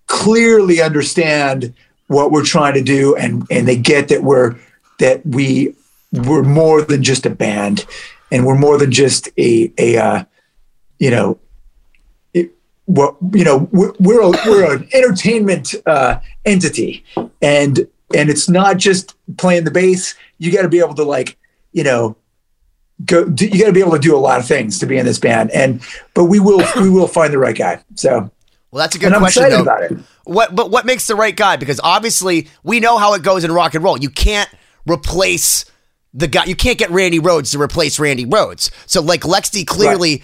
Speaker 2: clearly understand what we're trying to do, and and they get that we're that we we're more than just a band, and we're more than just a a uh, you know what you know we're we're, a, we're an entertainment uh, entity and and it's not just playing the bass you got to be able to like you know go do, you got to be able to do a lot of things to be in this band and but we will we will find the right guy so
Speaker 4: Well, that's a good
Speaker 2: and I'm excited
Speaker 4: though.
Speaker 2: about it.
Speaker 4: What, but what makes the right guy? Because obviously we know how it goes in rock and roll. You can't replace the guy. You can't get Randy Rhoads to replace Randy Rhoads. So like Lexxi clearly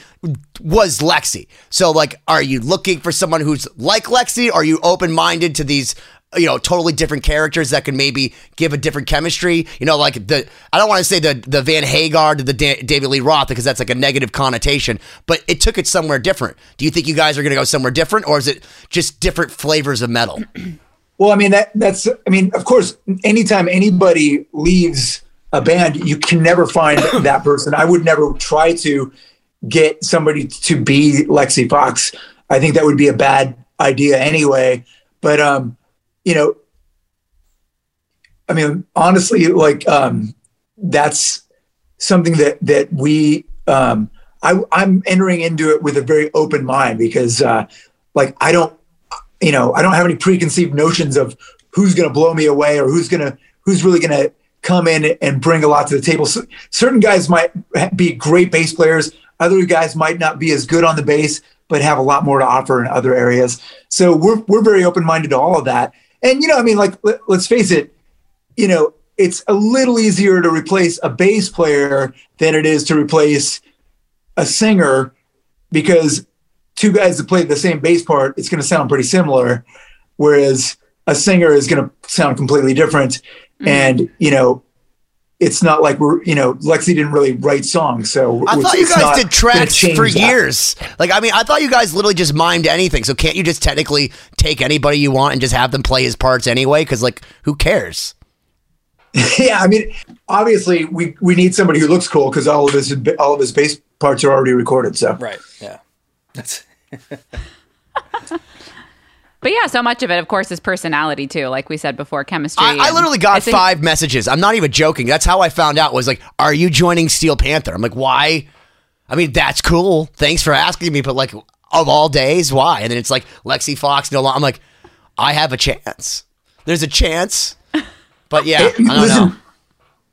Speaker 4: was Lexxi. So like, are you looking for someone who's like Lexxi? Are you open minded to these? You know, totally different characters that can maybe give a different chemistry. You know, like the I don't want to say the the Van Hagar to the da- David Lee Roth because that's like a negative connotation, but it took it somewhere different. Do you think you guys are going to go somewhere different, or is it just different flavors of metal?
Speaker 2: Well, I mean that that's I mean, of course, anytime anybody leaves a band, you can never find that person. I would never try to get somebody to be Lexxi Foxx. I think that would be a bad idea anyway. But um, you know, I mean, honestly, like um that's something that that we um I I'm entering into it with a very open mind because uh like I don't you know, I don't have any preconceived notions of who's going to blow me away or who's going to who's really going to come in and bring a lot to the table. So, certain guys might be great bass players. Other guys might not be as good on the bass, but have a lot more to offer in other areas. So we're we're very open minded to all of that. And you know, I mean, like let, let's face it, you know, it's a little easier to replace a bass player than it is to replace a singer because two guys that play the same bass part, it's going to sound pretty similar. Whereas a singer is going to sound completely different. Mm-hmm. And, you know, it's not like we're, you know, Lexxi didn't really write songs. So
Speaker 4: I
Speaker 2: it's-
Speaker 4: thought you guys
Speaker 2: not
Speaker 4: did
Speaker 2: gonna
Speaker 4: tracks
Speaker 2: change
Speaker 4: for
Speaker 2: that.
Speaker 4: years. Like, I mean, I thought you guys literally just mimed anything. So can't you just technically take anybody you want and just have them play his parts anyway? Because like, who cares?
Speaker 2: yeah, I mean, obviously we we need somebody who looks cool because all of his all of his bass parts are already recorded. So
Speaker 3: Right. Yeah. That's
Speaker 5: But yeah, so much of it, of course, is personality too. Like we said before, chemistry.
Speaker 4: I, I literally got
Speaker 5: It's a-
Speaker 4: five messages. I'm not even joking. That's how I found out. Was like, "Are you joining Steel Panther?" I'm like, "Why?" I mean, that's cool. Thanks for asking me, but like, of all days, why? And then it's like Lexxi Foxx. No. I'm like, I have a chance. There's a chance, but yeah, I don't
Speaker 2: Listen,
Speaker 4: know.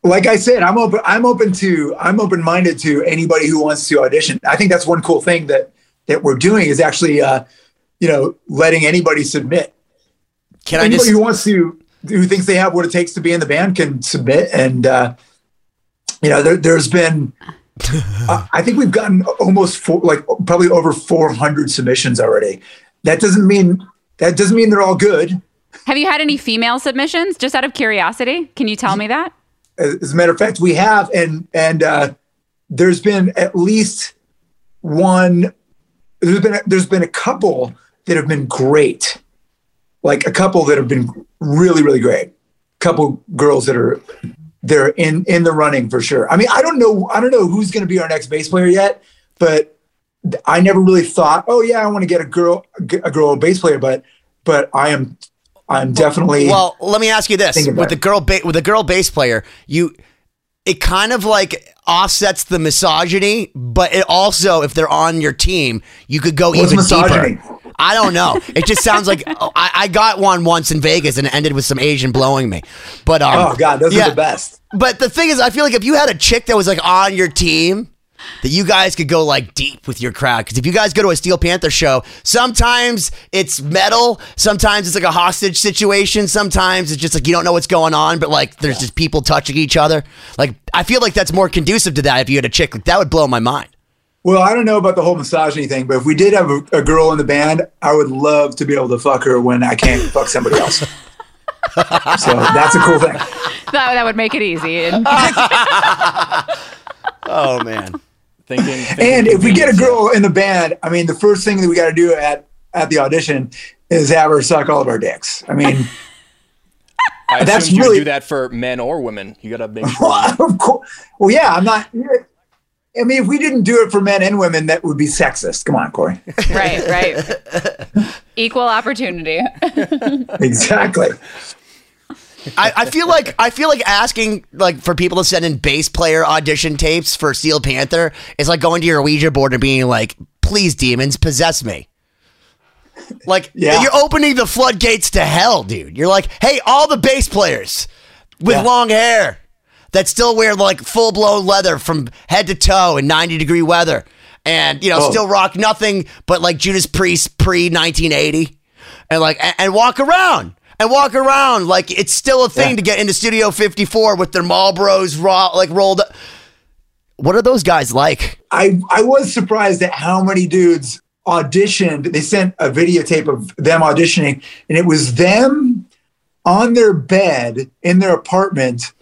Speaker 2: like I said, I'm open. I'm open to. I'm open minded to anybody who wants to audition. I think that's one cool thing that that we're doing is actually, uh, you know, letting anybody submit.
Speaker 4: Can I
Speaker 2: anybody
Speaker 4: just?
Speaker 2: who wants to, who thinks they have what it takes to be in the band, can submit. And uh, you know, there, there's been. uh, I think we've gotten almost four, like probably over 400 submissions already. That doesn't mean that doesn't mean they're all good.
Speaker 5: Have you had any female submissions? Just out of curiosity, can you tell me that?
Speaker 2: as as a matter of fact, we have, and and uh, there's been at least one. There's been there's been a couple that have been great, like a couple that have been really really great. a Couple girls that are they're in in the running for sure. I mean, I don't know I don't know who's going to be our next bass player yet, but I never really thought, oh yeah, I want to get a girl a girl bass player, but but I am I'm definitely
Speaker 4: Well, let me ask you this: with the girl, ba- with the girl bass player, you, it kind of like offsets the misogyny, but it also, if they're on your team, you could go
Speaker 2: What's
Speaker 4: even
Speaker 2: misogyny?
Speaker 4: deeper. I don't know. It just sounds like oh, I, I got one once in Vegas and it ended with some Asian blowing me. But um,
Speaker 2: oh god, those
Speaker 4: yeah.
Speaker 2: are the best.
Speaker 4: But the thing is, I feel like if you had a chick that was like on your team, that you guys could go like deep with your crowd. Because if you guys go to a Steel Panther show, sometimes it's metal, sometimes it's like a hostage situation, sometimes it's just like you don't know what's going on, but like there's just people touching each other. Like I feel like that's more conducive to that if you had a chick. Like that would blow my mind.
Speaker 2: Well, I don't know about the whole misogyny thing, but if we did have a, a girl in the band, I would love to be able to fuck her when I can't fuck somebody else. so that's a cool thing.
Speaker 5: That, that would make it easy. And
Speaker 4: Oh man.
Speaker 3: thinking. thinking
Speaker 2: And if we get a girl in the band, I mean, the first thing that we got to do at at the audition is have her suck all of our dicks. I mean,
Speaker 3: I
Speaker 2: that's
Speaker 3: you
Speaker 2: really-
Speaker 3: do that for men or women. You gotta make sure.
Speaker 2: well, of course. Well, yeah, I'm not. I mean, if we didn't do it for men and women, that would be sexist. Come on, Corey.
Speaker 5: right, right. Equal opportunity.
Speaker 2: exactly.
Speaker 4: I, I feel like I feel like asking like for people to send in bass player audition tapes for Steel Panther is like going to your Ouija board and being like, "Please, demons, possess me." Like
Speaker 2: Yeah.
Speaker 4: you're opening the floodgates to hell, dude. You're like, "Hey, all the bass players with
Speaker 2: Yeah.
Speaker 4: long hair that still wear like full blown leather from head to toe in 90 degree weather, and you know
Speaker 2: Oh.
Speaker 4: still rock nothing but like Judas Priest pre 1980, and like and, and walk around." And walk around like it's still a thing
Speaker 2: Yeah.
Speaker 4: to get into Studio 54 with their Marlboros raw like rolled. up. What are those guys like?
Speaker 2: I I was surprised at how many dudes auditioned. They sent a videotape of them auditioning, and it was them on their bed in their apartment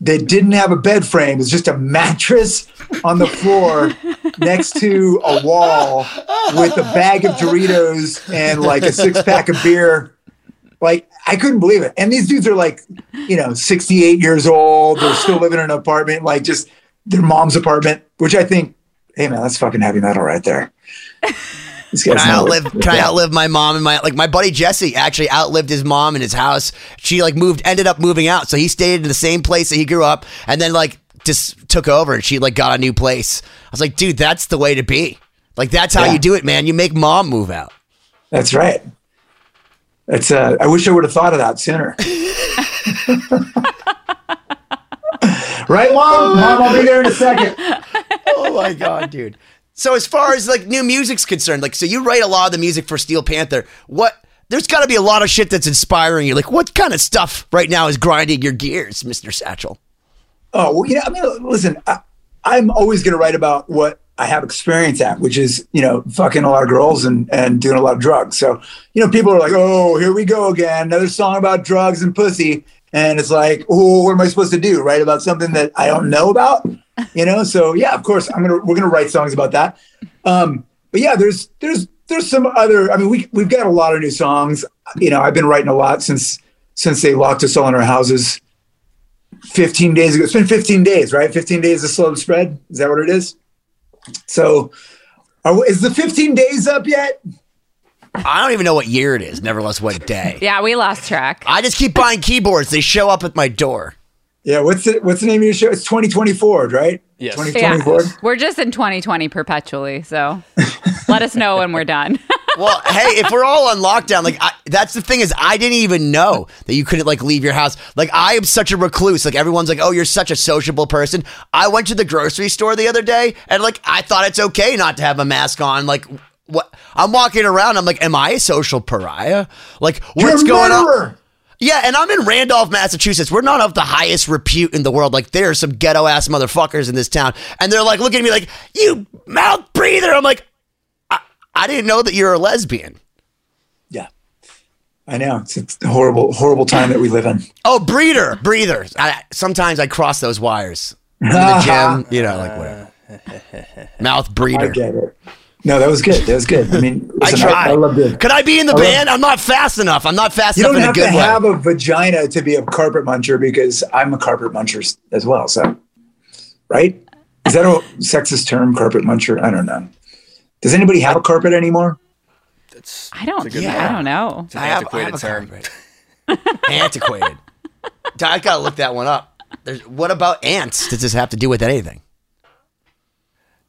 Speaker 2: that didn't have a bed frame. It's just a mattress on the floor next to a wall with a bag of Doritos and like a six pack of beer. Like I couldn't believe it. And these dudes are like, you know, 68 years old. They're still living in an apartment, like just their mom's apartment, which I think, hey man, that's fucking heavy metal right there.
Speaker 4: Can I outlive? Can I outlive my mom and my like my buddy Jesse actually outlived his mom in his house. She like moved, ended up moving out, so he stayed in the same place that he grew up, and then like just took over, and she like got a new place. I was like, dude, that's the way to be. Like that's how
Speaker 2: Yeah.
Speaker 4: you do it, man. You make mom move out.
Speaker 2: That's right. That's uh I wish I would have thought of that sooner. right, mom? Mom, I'll be there in a second.
Speaker 4: oh my god, dude. So as far as like new music's concerned, like so you write a lot of the music for Steel Panther. What there's got to be a lot of shit that's inspiring you. Like what kind of stuff right now is grinding your gears, Mister Satchel?
Speaker 2: Oh, well, you know, I mean, listen, I, I'm always going to write about what I have experience at, which is, you know, fucking a lot of girls and, and doing a lot of drugs. So, you know, people are like, oh, here we go again. Another song about drugs and pussy. And it's like, oh, what am I supposed to do? Write about something that I don't know about? You know? So yeah, of course I'm going to, we're going to write songs about that. Um, but yeah, there's, there's, there's some other, I mean, we, we've got a lot of new songs. You know, I've been writing a lot since, since they locked us all in our houses 15 days ago. It's been 15 days, right? 15 days of slow spread. Is that what it is? So, are, is the 15 days up yet?
Speaker 4: I don't even know what year it is, nevertheless, what day.
Speaker 5: Yeah, we lost track.
Speaker 4: I just keep buying keyboards. They show up at my door.
Speaker 2: Yeah. What's the What's the name of your show? It's 2024, right?
Speaker 3: Yes.
Speaker 2: 2024.
Speaker 5: Yeah. We're just in 2020 perpetually, so let us know when we're done.
Speaker 4: Well, hey, if we're all on lockdown, like I, that's the thing is, I didn't even know that you couldn't like leave your house. Like I am such a recluse. Like everyone's like, "Oh, you're such a sociable person." I went to the grocery store the other day, and like I thought it's okay not to have a mask on. Like what? I'm walking around. I'm like, "Am I a social pariah?" Like
Speaker 2: You're
Speaker 4: what's
Speaker 2: a
Speaker 4: going on? Yeah, and I'm in Randolph, Massachusetts. We're not of the highest repute in the world. Like there are some ghetto ass motherfuckers in this town, and they're like looking at me like, "You mouth breather." I'm like, I, I didn't know that you're a lesbian.
Speaker 2: Yeah. I know. It's, it's a horrible, horrible time that we live in.
Speaker 4: Oh, breeder, breather. I, sometimes I cross those wires in the gym. You know, like whatever. Mouth
Speaker 2: I
Speaker 4: breeder.
Speaker 2: get it. No, that was good. That was good. I mean,
Speaker 4: I tried.
Speaker 2: I, love it.
Speaker 4: Could I be in the
Speaker 2: I love-
Speaker 4: band? I'm not fast enough. I'm not fast
Speaker 2: You
Speaker 4: enough
Speaker 2: don't
Speaker 4: in a
Speaker 2: have
Speaker 4: good
Speaker 2: to
Speaker 4: way.
Speaker 2: have a vagina to be a carpet muncher because I'm a carpet muncher as well. So, right? Is that a sexist term, carpet muncher? I don't know. Does anybody have a carpet anymore?
Speaker 3: It's,
Speaker 5: I don't.
Speaker 3: it's a good
Speaker 5: Yeah, I don't know.
Speaker 3: It's an
Speaker 4: I have- I
Speaker 3: antiquated
Speaker 4: have a
Speaker 3: term.
Speaker 4: Antiquated. I gotta look that one up. There's, what about ants? Does this have to do with anything?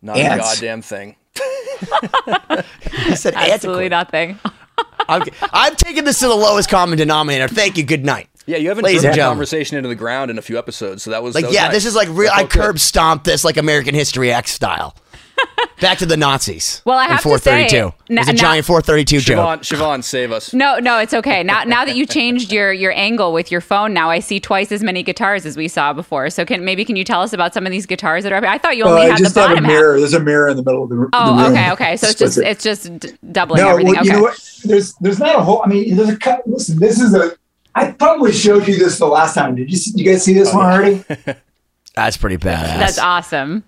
Speaker 3: Not
Speaker 2: Ants.
Speaker 3: a goddamn thing.
Speaker 4: I said
Speaker 5: Absolutely
Speaker 4: antiquated.
Speaker 5: nothing.
Speaker 4: I'm, I'm taking this to the lowest common denominator. Thank you. Good night.
Speaker 3: Yeah, you haven't
Speaker 4: Ladies
Speaker 3: driven
Speaker 4: and
Speaker 3: conversation into the ground in a few episodes, so that was
Speaker 4: Like,
Speaker 3: that was
Speaker 4: yeah,
Speaker 3: nice.
Speaker 4: this is like real. I curb stomped this like American History X style. Back to the Nazis.
Speaker 5: Well, I
Speaker 4: in
Speaker 5: have to say,
Speaker 4: 432. It was a
Speaker 5: n-
Speaker 4: giant 432 joke.
Speaker 3: Siobhan, Siobhan, save us.
Speaker 5: No, no, it's okay. Now, now that you changed your your angle with your phone, now I see twice as many guitars as we saw before. So, can maybe can you tell us about some of these guitars that are? I thought you
Speaker 2: Uh,
Speaker 5: only
Speaker 2: I
Speaker 5: had the
Speaker 2: just have a
Speaker 5: bottom half.
Speaker 2: mirror. There's a mirror in the middle of the, r- the room.
Speaker 5: Oh, okay, okay. So it's just it's just d- doubling
Speaker 2: no.
Speaker 5: everything.
Speaker 2: Well,
Speaker 5: okay.
Speaker 2: you know what? There's there's not a whole. I mean, there's a cut. Listen, this is a. I probably showed you this the last time. Did you see, you guys see this
Speaker 4: Oh,
Speaker 2: one already?
Speaker 4: That's pretty badass.
Speaker 5: That's awesome.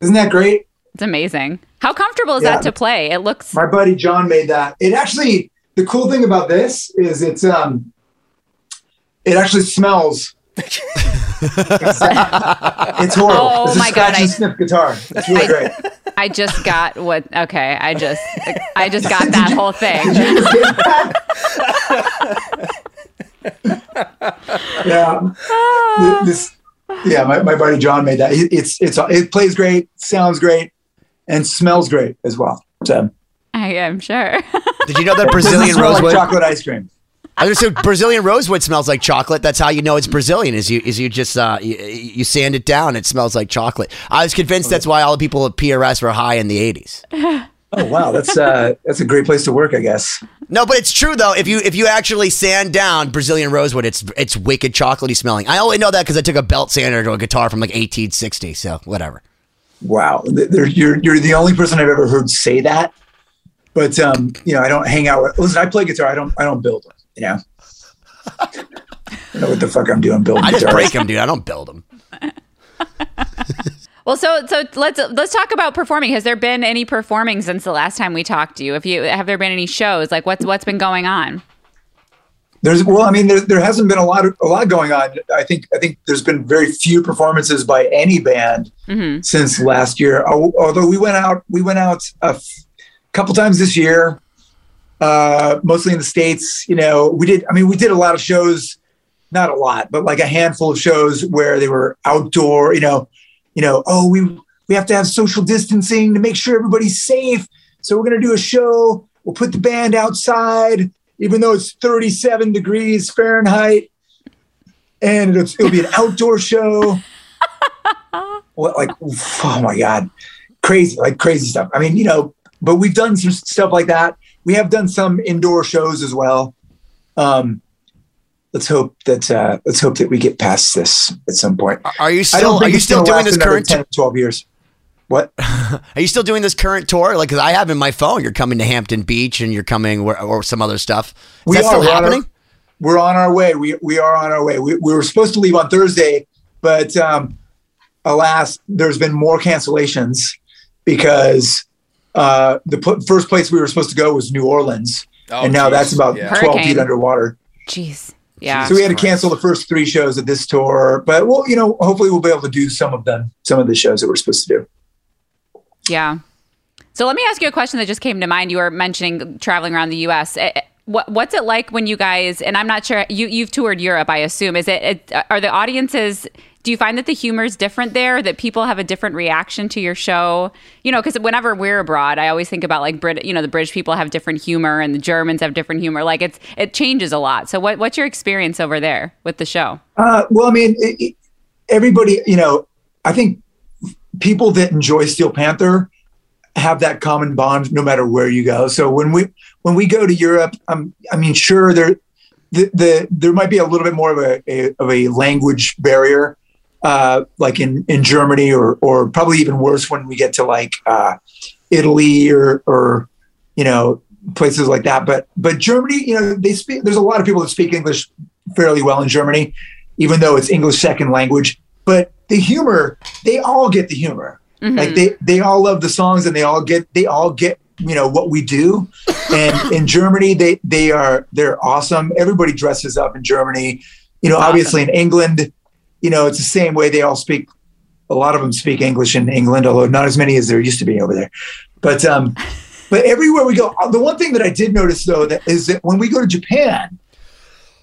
Speaker 2: Isn't that great?
Speaker 5: It's amazing. How comfortable is
Speaker 2: Yeah.
Speaker 5: that to play? It looks.
Speaker 2: My buddy John made that. It actually the cool thing about this is it's um it actually smells. it's, it's horrible.
Speaker 5: Oh
Speaker 2: it's a
Speaker 5: my God,
Speaker 2: scratch
Speaker 5: I-
Speaker 2: and sniff guitar. It's really
Speaker 5: I-
Speaker 2: great.
Speaker 5: I just got what? Okay, I just I just got that whole thing.
Speaker 2: yeah. Th- This yeah, my, my buddy John made that. It- It's it's it plays great, sounds great, and smells great as well. So
Speaker 5: I am sure.
Speaker 4: Did you know that Brazilian
Speaker 2: smell
Speaker 4: rosewood?
Speaker 2: like chocolate ice cream.
Speaker 4: I was gonna Brazilian rosewood smells like chocolate. That's how you know it's Brazilian. Is you is you just uh, you, you sand it down. It smells like chocolate. I was convinced that's why all the people at PRS were high in the eighties.
Speaker 2: Oh wow, that's uh that's a great place to work, I guess.
Speaker 4: No, but it's true though. If you if you actually sand down Brazilian rosewood, it's it's wicked chocolatey smelling. I only know that because I took a belt sander to a guitar from like 1860. So whatever.
Speaker 2: Wow, there- you're you're the only person I've ever heard say that. But um, you know, I don't hang out with. Listen, I play guitar. I don't. I don't build them. You know, I don't know what the fuck I'm doing building
Speaker 4: I just break them, dude. I don't build them.
Speaker 5: Well, so so let's let's talk about performing. Has there been any performing since the last time we talked to you? If you have there been any shows? Like what's what's been going on?
Speaker 2: There's well, I mean, there, there hasn't been a lot of a lot going on. I think I think there's been very few performances by any band
Speaker 5: Mm-hmm.
Speaker 2: since last year. Although we went out, we went out a f- couple times this year, uh, mostly in the states. You know, we did. I mean, we did a lot of shows, not a lot, but like a handful of shows where they were outdoor. You know, you know, oh, we we have to have social distancing to make sure everybody's safe. So we're gonna do a show. We'll put the band outside, even though it's 37 degrees Fahrenheit, and it'll, it'll be an outdoor show. what like oh my god. Crazy like crazy stuff. I mean you know but we've done some stuff like that. We have done some indoor shows as well. Um let's hope that uh let's hope that we get past this at some point.
Speaker 4: Are you still are you still doing this current
Speaker 2: 10 or 12 years what
Speaker 4: Are you still doing this current tour? Like, 'cause I have in my phone, you're coming to Hampton Beach and you're coming where, or some other stuff. Is
Speaker 2: We
Speaker 4: that
Speaker 2: are.
Speaker 4: still
Speaker 2: We're on our-
Speaker 4: happening?
Speaker 2: we're on our way we we are on our way we, we were supposed to leave on thursday but um alas there's been more cancellations because uh the p- first place we were supposed to go was new orleans
Speaker 3: Oh,
Speaker 2: and now
Speaker 3: geez.
Speaker 2: that's about
Speaker 3: Yeah.
Speaker 2: 12 feet underwater
Speaker 5: Jeez. Yeah.
Speaker 2: So we had to cancel the first three shows of this tour, but well, you know, hopefully we'll be able to do some of them, some of the shows that we're supposed to do.
Speaker 5: Yeah. So let me ask you a question that just came to mind. You were mentioning traveling around the U.S. Eh, eh, What, what's it like when you guys? And I'm not sure you you've toured Europe. I assume is it, it are the audiences? Do you find that the humor is different there? That people have a different reaction to your show? You know, because whenever we're abroad, I always think about like Brit. You know, the British people have different humor, and the Germans have different humor. Like it's it changes a lot. So what what's your experience over there with the show?
Speaker 2: Uh, well, I mean, it, everybody, you know, I think people that enjoy Steel Panther have that common bond no matter where you go. So when we when we go to Europe, um, I mean, sure, there the, the there might be a little bit more of a, a of a language barrier, uh, like in in Germany, or or probably even worse when we get to like uh, Italy or or you know places like that. But but Germany, you know, they speak. There's a lot of people that speak English fairly well in Germany, even though it's English second language. But the humor, they all get the humor. Like they they all love the songs and they all get they all get you know what we do. And in Germany, they they are they're awesome. Everybody dresses up in Germany. You know, obviously in England, you know, it's the same way. They all speak. A lot of them speak English in England, although not as many as there used to be over there. But um, but everywhere we go, the one thing that I did notice though that is that when we go to Japan,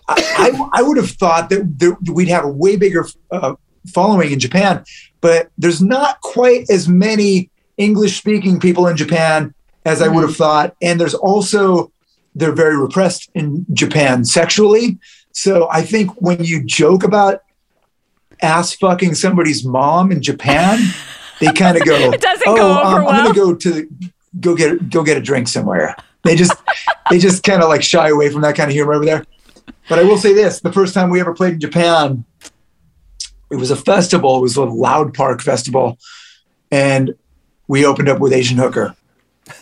Speaker 2: I, I, I would have thought that there, we'd have a way bigger uh, following in Japan, but there's not quite as many English speaking people in Japan as I would have thought. And there's also, they're very repressed in Japan sexually. So I think when you joke about ass fucking somebody's mom in Japan, they kind of go,
Speaker 5: doesn't
Speaker 2: oh,
Speaker 5: go
Speaker 2: um, I'm going to go to go get go get a drink somewhere. They just they just kind of like shy away from that kind of humor over there. But I will say this: the first time we ever played in Japan, it was a festival. It was a Loud Park festival, and we opened up with Asian Hooker.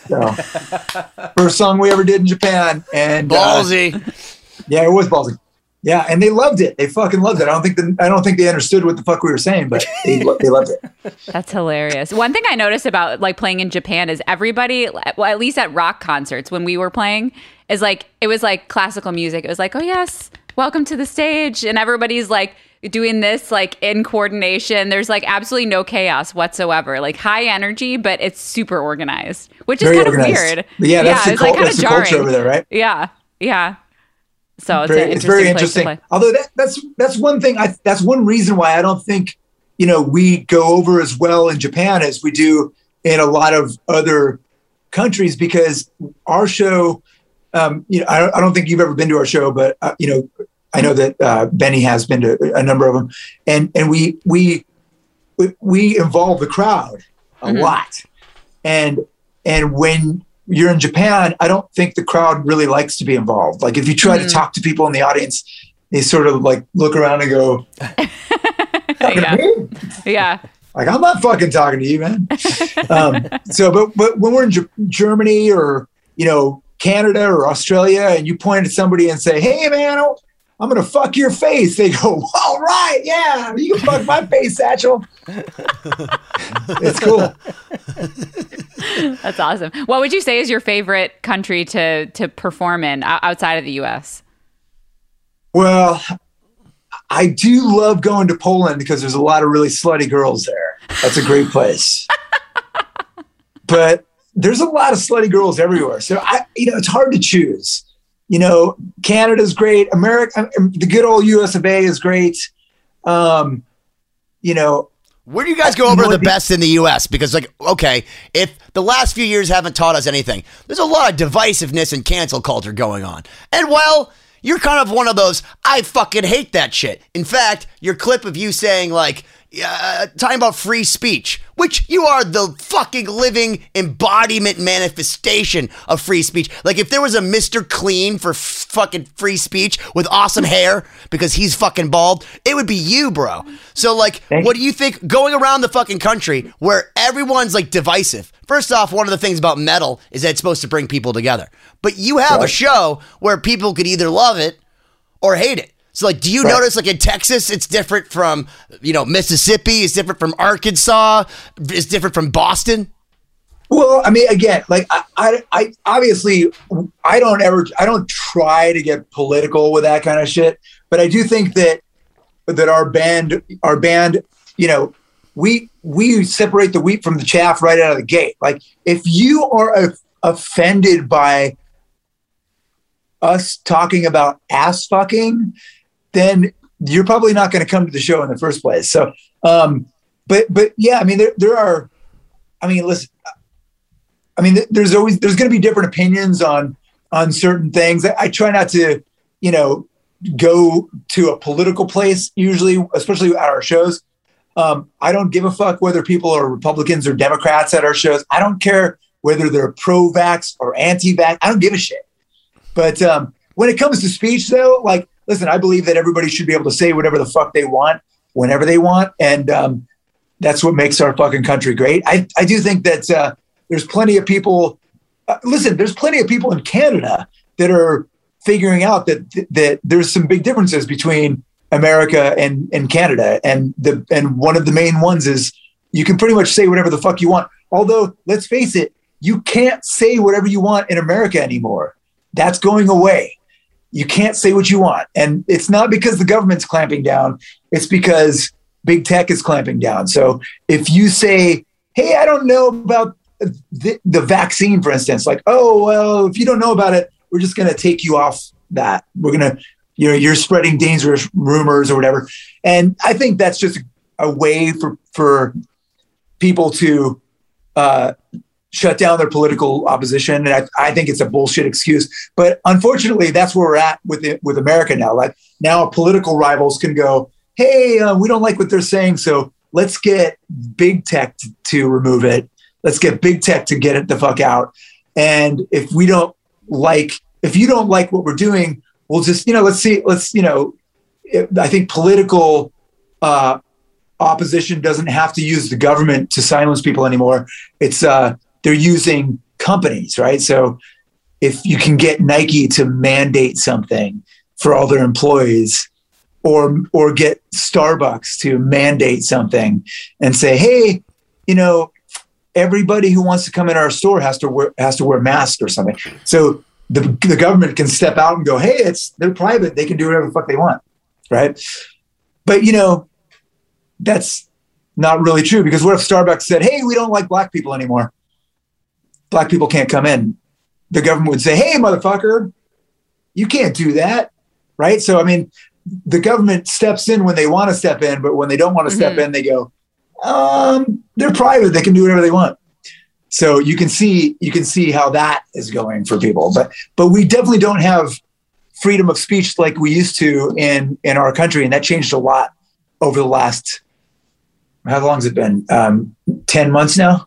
Speaker 2: So, first song we ever did in Japan, and uh,
Speaker 4: Ballsy.
Speaker 2: yeah, it was ballsy. Yeah, and they loved it. They fucking loved it. I don't think the, I don't think they understood what the fuck we were saying, but they, they loved it.
Speaker 5: That's hilarious. One thing I noticed about like playing in Japan is everybody, well, at least at rock concerts when we were playing, is like it was like classical music. It was like, oh yes, welcome to the stage, and everybody's like doing this like in coordination. There's like absolutely no chaos whatsoever. Like high energy, but it's super organized, which is kind
Speaker 2: organized.
Speaker 5: of weird.
Speaker 2: But yeah, that's the
Speaker 5: it's like kind of
Speaker 2: that's the
Speaker 5: jarring
Speaker 2: culture over there, right?
Speaker 5: Yeah, yeah. So it's,
Speaker 2: very, it's very
Speaker 5: interesting place to
Speaker 2: interesting.
Speaker 5: play.
Speaker 2: Although that, that's that's one thing. I that's one reason why I don't think you know we go over as well in Japan as we do in a lot of other countries because our show. Um, you know, I, don't- I don't think you've ever been to our show, but uh, you know, I know that uh, Benny has been to a number of them, and and we we we- involve the crowd a lot, and and when you're in Japan, I don't think the crowd really likes to be involved. Like if you try to talk to people in the audience, they sort of like look around and go,
Speaker 5: Yeah. Yeah.
Speaker 2: like I'm not fucking talking to you, man. um, so, but but when we're in Ge- Germany or you know Canada or Australia, and you point at somebody and say, "Hey, man, I- I'm gonna fuck your face," they go, "All right, yeah, you can fuck my face, Satchel." it's cool.
Speaker 5: That's awesome. What would you say is your favorite country to to perform in outside of the U.S.?
Speaker 2: Well, I do love going to Poland because there's a lot of really slutty girls there. That's a great place. but there's a lot of slutty girls everywhere. So I, you know, it's hard to choose. You know, Canada's great. America, the good old U.S. of A. is great. Um, you know,
Speaker 4: Where do you guys go over the best in the U.S.? Because, like, okay, if the last few years haven't taught us anything, there's a lot of divisiveness and cancel culture going on. And, well, you're kind of one of those, I fucking hate that shit. In fact, your clip of you saying, like, uh, talking about free speech, which you are the fucking living embodiment manifestation of free speech. Like, if there was a Mr. Clean for f- fucking free speech with awesome hair because he's fucking bald, it would be you, bro. So, like,
Speaker 2: Thank
Speaker 4: what do you think going around the fucking country where everyone's like divisive? First off, one of the things about metal is that it's supposed to bring people together. But you have a show where people could either love it or hate it. So like do you
Speaker 2: Right.
Speaker 4: notice like in Texas it's different from you know Mississippi, it's different from Arkansas, it's different from Boston?
Speaker 2: Well, I mean, again, like I, I, I, obviously, I don't ever, I don't try to get political with that kind of shit. But I do think that that our band, our band, you know, we we separate the wheat from the chaff right out of the gate. Like, if you are a, offended by us talking about ass fucking, then you're probably not going to come to the show in the first place. So, um, but but yeah, I mean, there there are, I mean, listen I mean, there's always there's going to be different opinions on on certain things. I, I try not to, you know, go to a political place usually, especially at our shows. Um, I don't give a fuck whether people are Republicans or Democrats at our shows. I don't care whether they're pro-vax or anti-vax. I don't give a shit. But um, when it comes to speech, though, like, listen, I believe that everybody should be able to say whatever the fuck they want whenever they want, and um, that's what makes our fucking country great. I I do think that uh, there's plenty of people. Uh, listen, there's plenty of people in Canada that are figuring out that that there's some big differences between America and and Canada, and the and one of the main ones is you can pretty much say whatever the fuck you want. Although, let's face it, you can't say whatever you want in America anymore. That's going away. You can't say what you want, and it's not because the government's clamping down. It's because big tech is clamping down. So if you say, "Hey, I don't know about the, the vaccine, for instance, like, oh, well, if you don't know about it, we're just going to take you off that. We're going to, you know, you're spreading dangerous rumors or whatever. And I think that's just a way for, for people to uh, shut down their political opposition. And I, I think it's a bullshit excuse. But unfortunately, that's where we're at with it, with America now. Like now political rivals can go, hey, uh, we don't like what they're saying. So let's get big tech to, to remove it Let's get big tech to get it the fuck out. And if we don't like, if you don't like what we're doing, we'll just, you know, let's see, let's, you know, I think political uh, opposition doesn't have to use the government to silence people anymore. It's uh, they're using companies, right? So if you can get Nike to mandate something for all their employees, or or get Starbucks to mandate something and say, hey, you know, everybody who wants to come in our store has to wear has to wear masks or something. So the, the government can step out and go, hey, it's they're private, they can do whatever the fuck they want, right? But you know, that's not really true because what if Starbucks said, hey, we don't like black people anymore? Black people can't come in. The government would say, hey, motherfucker, you can't do that, right? So I mean, the government steps in when they want to step in, but when they don't want to mm-hmm. step in, they go, um, they're private. They can do whatever they want. So you can see you can see how that is going for people. But but we definitely don't have freedom of speech like we used to in in our country, and that changed a lot over the last how long has it been? Um, Ten months now.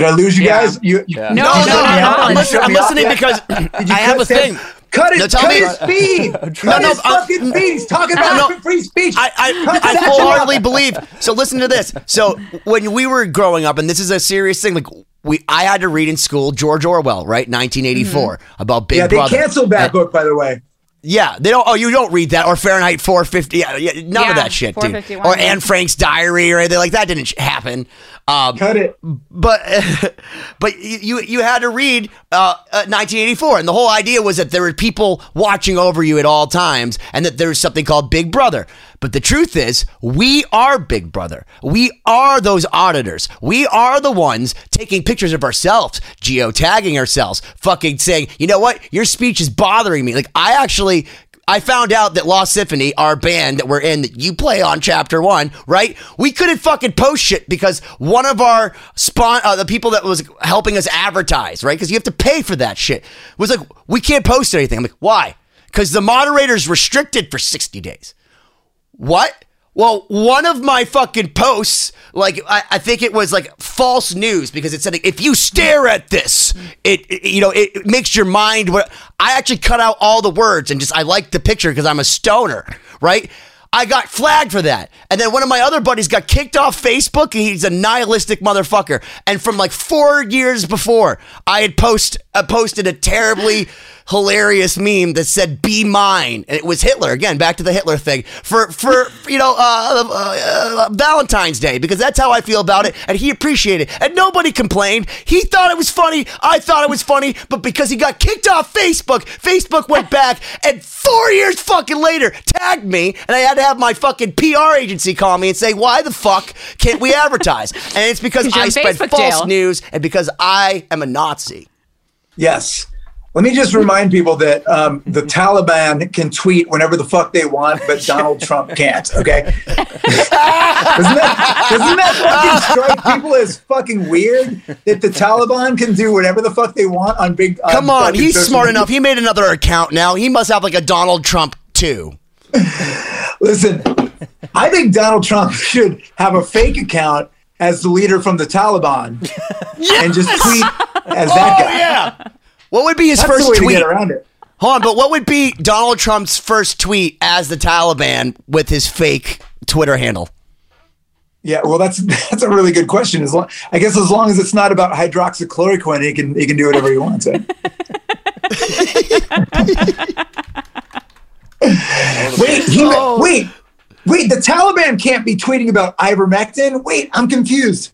Speaker 2: Did I lose you
Speaker 4: yeah.
Speaker 2: guys? You,
Speaker 4: you, yeah. No, no, no, no, I'm, listening, I'm listening because I have a thing.
Speaker 2: Cut it. No, cut me. his feed. cut no, no, his uh, fucking feed. He's talking about no, free speech.
Speaker 4: I, I, I wholeheartedly believe. So listen to this. So when we were growing up, and this is a serious thing, like we, I had to read in school George Orwell, right, 1984, mm-hmm. about Big
Speaker 2: yeah,
Speaker 4: Brother.
Speaker 2: they canceled that and, book, by the way.
Speaker 4: Yeah, they don't. Oh, you don't read that or Fahrenheit 450. Yeah, yeah none yeah, of that shit, dude. Or Anne Frank's diary or anything like that didn't happen.
Speaker 2: Um, Cut it.
Speaker 4: But but you you had to read uh, 1984, uh, and the whole idea was that there were people watching over you at all times, and that there was something called Big Brother. But the truth is, we are Big Brother. We are those auditors. We are the ones taking pictures of ourselves, geotagging ourselves, fucking saying, you know what, your speech is bothering me. Like I actually I found out that Lost Symphony, our band that we're in, that you play on chapter one, right? We couldn't fucking post shit because one of our spawn, uh, the people that was helping us advertise, right? Because you have to pay for that shit, was like, we can't post anything. I'm like, why? Because the moderator's restricted for 60 days. What? Well, one of my fucking posts, like I, I, think it was like false news because it said if you stare at this, it, it you know it, it, makes your mind. What I actually cut out all the words and just I like the picture because I'm a stoner, right? I got flagged for that. And then one of my other buddies got kicked off Facebook. He's a nihilistic motherfucker. And from like four years before, I had post uh, posted a terribly hilarious meme that said "Be mine," and it was Hitler again. Back to the Hitler thing for for you know uh, uh, uh, Valentine's Day because that's how I feel about it, and he appreciated it, and nobody complained. He thought it was funny. I thought it was funny, but because he got kicked off Facebook, Facebook went back and four years fucking later tagged me, and I had to have my fucking PR agency call me and say, "Why the fuck can't we advertise?" And it's because I spread
Speaker 5: Facebook
Speaker 4: false
Speaker 5: jail.
Speaker 4: news and because I am a Nazi.
Speaker 2: Yes. Let me just remind people that um, the Taliban can tweet whenever the fuck they want, but Donald Trump can't. Okay, doesn't that doesn't that fucking strike people as fucking weird that the Taliban can do whatever the fuck they want on big?
Speaker 4: Come on, he's smart
Speaker 2: media?
Speaker 4: enough. He made another account now. He must have like a Donald Trump too.
Speaker 2: Listen, I think Donald Trump should have a fake account as the leader from the Taliban and just tweet as that guy.
Speaker 4: Oh, yeah. What would be his
Speaker 2: That's
Speaker 4: first
Speaker 2: the way
Speaker 4: tweet?
Speaker 2: to get around it.
Speaker 4: Hold on, but what would be Donald Trump's first tweet as the Taliban with his fake Twitter handle?
Speaker 2: Yeah, well, that's that's a really good question. As long, I guess as long as it's not about hydroxychloroquine, he can he can do whatever he wants. eh? wait, he, wait, wait! The Taliban can't be tweeting about ivermectin. Wait, I'm confused.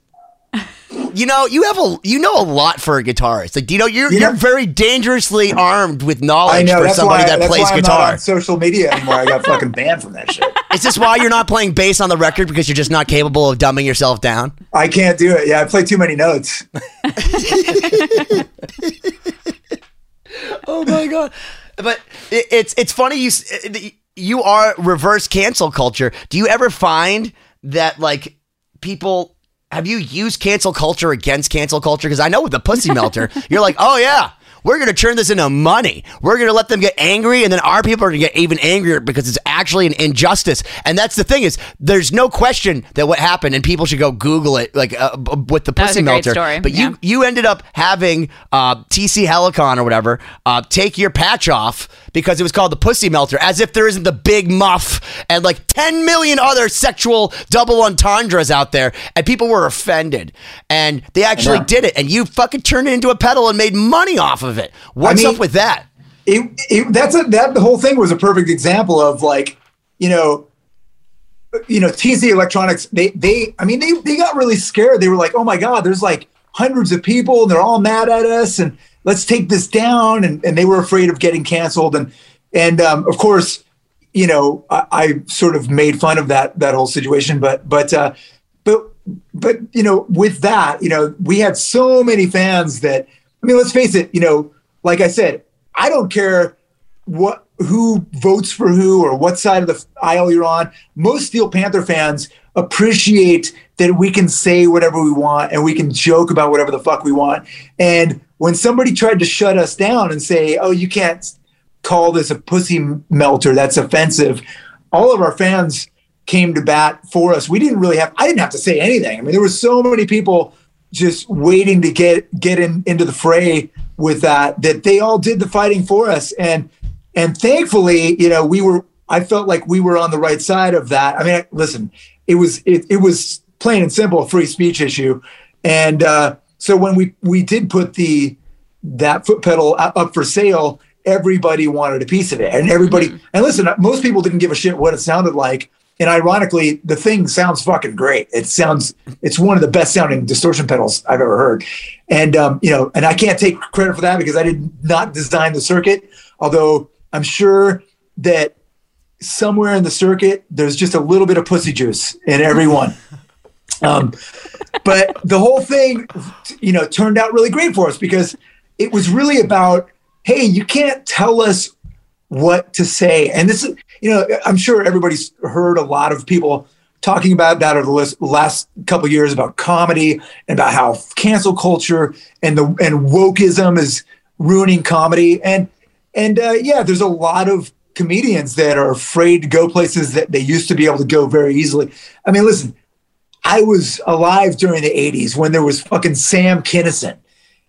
Speaker 4: You know, you have a you know a lot for a guitarist. Like, you know, you're
Speaker 2: You
Speaker 4: you're very dangerously armed with
Speaker 2: I
Speaker 4: knowledge
Speaker 2: know
Speaker 4: for
Speaker 2: that's
Speaker 4: somebody
Speaker 2: why
Speaker 4: that
Speaker 2: that's
Speaker 4: plays
Speaker 2: why I'm not
Speaker 4: guitar.
Speaker 2: on social media anymore. I got fucking banned from that shit.
Speaker 4: Is this why you're not playing bass on the record because you're just not capable of dumbing yourself down?
Speaker 2: I can't do it. Yeah, I play too many notes.
Speaker 4: Oh my god! But it, it's it's funny you uh, you are reverse cancel culture. Do you ever find that like people have you used cancel culture against cancel culture? Because I know with the pussy melter, you're like, oh yeah. We're going to turn this into money. We're going to let them get angry, and then our people are going to get even angrier because it's actually an injustice. And that's the thing is, there's no question that what happened, and people should go Google it, like uh, with the pussy melter.
Speaker 5: story,
Speaker 4: But
Speaker 5: yeah.
Speaker 4: you you ended up having uh, TC Helicon or whatever uh, take your patch off because it was called the Pussy Melter, as if there isn't the Big Muff and like 10 million other sexual double entendres out there, and people were offended. And they actually
Speaker 2: know.
Speaker 4: did it, and you fucking turned it into a pedal and made money off of it. What's
Speaker 2: mean-
Speaker 4: up with that?
Speaker 2: it, it that's a that the whole thing was a perfect example of like you know you know TC Electronics they they I mean they they got really scared they were like oh my god there's like hundreds of people and they're all mad at us and let's take this down and and they were afraid of getting canceled and and um, of course you know I, I sort of made fun of that that whole situation but but uh, but but you know with that you know we had so many fans that I mean let's face it you know like I said I don't care what who votes for who or what side of the aisle you're on. Most Steel Panther fans appreciate that we can say whatever we want and we can joke about whatever the fuck we want. And when somebody tried to shut us down and say, "Oh, you can't call this a pussy melter. That's offensive." All of our fans came to bat for us. We didn't really have I didn't have to say anything. I mean, there were so many people just waiting to get get in into the fray with that that they all did the fighting for us and and thankfully you know we were i felt like we were on the right side of that i mean listen it was it, it was plain and simple a free speech issue and uh so when we we did put the that foot pedal up for sale everybody wanted a piece of it. And everybody and listen most people didn't give a shit what it sounded like. And ironically the thing sounds fucking great. It sounds it's one of the best sounding distortion pedals i've ever heard. And um, you know and i can't take credit for that because i did not design the circuit. Although i'm sure that somewhere in the circuit there's just a little bit of pussy juice in every one um, but the whole thing you know turned out really great for us because it was really about hey you can't tell us what to say. And this is you know i'm sure everybody's heard a lot of people talking about that over the last, couple years about comedy and about how cancel culture and the and wokeism is ruining comedy. And and uh, yeah there's a lot of comedians that are afraid to go places that they used to be able to go very easily. I mean listen I was alive during the 80s when there was fucking Sam Kinison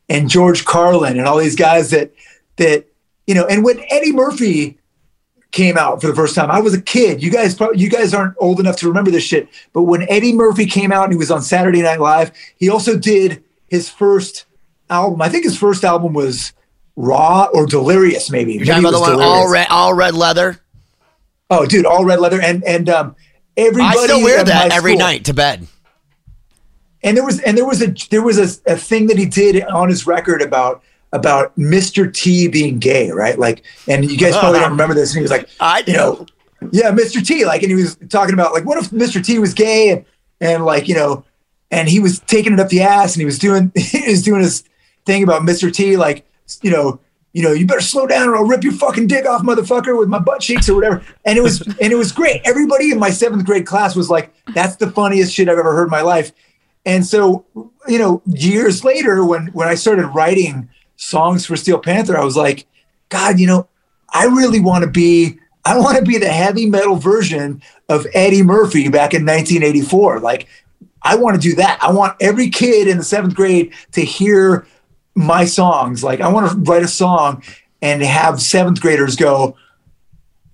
Speaker 2: and George Carlin and all these guys that that you know and when Eddie Murphy came out for the first time I was a kid you guys probably you guys aren't old enough to remember this shit but when Eddie Murphy came out and he was on Saturday Night Live he also did his first album I think his first album was Raw or Delirious, maybe.
Speaker 4: You're talking about the one all red, all red leather.
Speaker 2: Oh, dude, all red leather, and and um, everybody.
Speaker 4: I still wear that every
Speaker 2: school-
Speaker 4: night to bed.
Speaker 2: And there was and there was a there was a, a thing that he did on his record about about Mr. T being gay, right? Like, and you guys probably don't remember this. And he was like,
Speaker 4: I
Speaker 2: you know, yeah, Mr. T. Like, and he was talking about like, what if Mr. T was gay and and like you know, and he was taking it up the ass and he was doing he was doing his thing about Mr. T. Like, you know, you know, you better slow down or I'll rip your fucking dick off, motherfucker, with my butt cheeks or whatever. And it was and it was great. Everybody in my seventh grade class was like, that's the funniest shit I've ever heard in my life. And so, you know, years later, when when I started writing songs for Steel Panther, I was like, God, you know, I really want to be, I want to be the heavy metal version of Eddie Murphy back in 1984. Like, I want to do that. I want every kid in the seventh grade to hear my songs. Like, I want to write a song and have seventh graders go,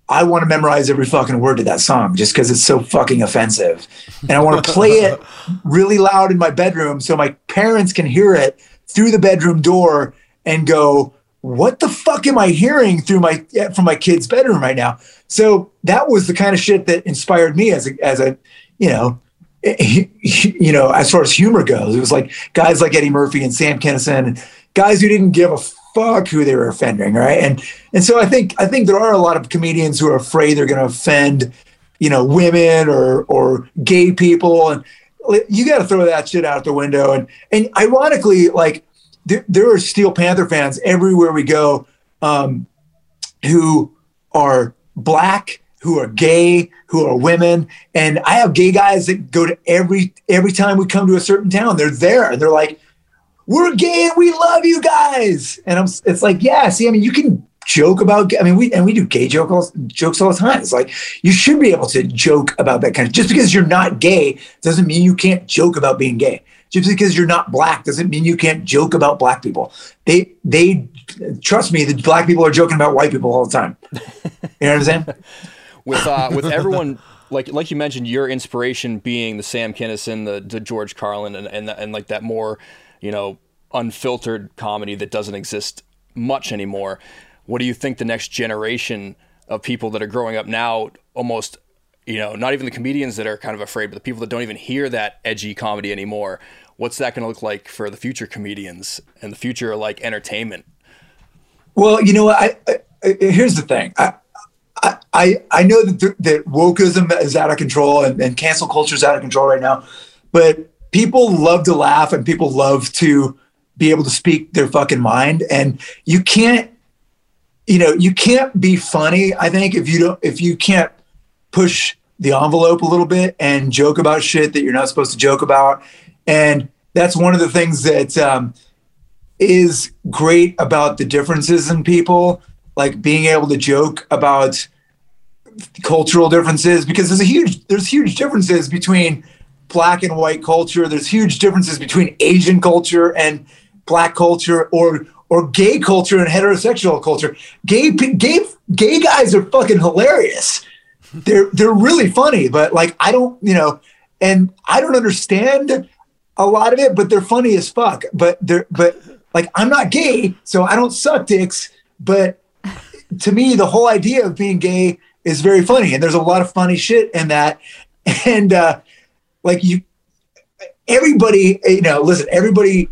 Speaker 2: I want to memorize every fucking word to that song just because it's so fucking offensive. And I want to play it really loud in my bedroom so my parents can hear it through the bedroom door and go, what the fuck am I hearing through my eh, from my kid's bedroom right now? So that was the kind of shit that inspired me as a as a you know you know as far as humor goes. It was like guys like Eddie Murphy and Sam Kinison and guys who didn't give a fuck who they were offending, right? And and so I think I think there are a lot of comedians who are afraid they're going to offend you know women or or gay people and you got to throw that shit out the window and and ironically like there, there are Steel Panther fans everywhere we go um, who are black, who are gay, who are women, and I have gay guys that go to every every time we come to a certain town. They're there and they're like, "We're gay and we love you guys." And I'm, it's like, yeah. See, I mean, you can joke about. I mean, we and we do gay joke all, jokes all the time. It's like you should be able to joke about that kind of. Just because you're not gay doesn't mean you can't joke about being gay just because you're not black doesn't mean you can't joke about black people. They they trust me, the black people are joking about white people all the time. You know what I'm saying?
Speaker 3: with uh, with everyone like like you mentioned, your inspiration being the Sam Kinison, the, the George Carlin, and, and and like that more you know unfiltered comedy that doesn't exist much anymore. What do you think the next generation of people that are growing up now almost you know, not even the comedians that are kind of afraid, but the people that don't even hear that edgy comedy anymore. What's that going to look like for the future comedians and the future like entertainment?
Speaker 2: Well, you know, I, I, I here's the thing. I, I, I know that, the, that wokeism is out of control and, and cancel culture is out of control right now, but people love to laugh and people love to be able to speak their fucking mind. And you can't, you know, you can't be funny. I think if you don't, if you can't push the envelope a little bit and joke about shit that you're not supposed to joke about. And that's one of the things that um, is great about the differences in people, like being able to joke about cultural differences because there's a huge there's huge differences between black and white culture. There's huge differences between Asian culture and black culture or or gay culture and heterosexual culture. Gay gay gay guys are fucking hilarious they're they're really funny, but like I don't, you know, and I don't understand a lot of it, but they're funny as fuck. But they're but like I'm not gay, so I don't suck dicks. But to me, the whole idea of being gay is very funny, and there's a lot of funny shit in that. And uh, like you, everybody, you know, listen, everybody,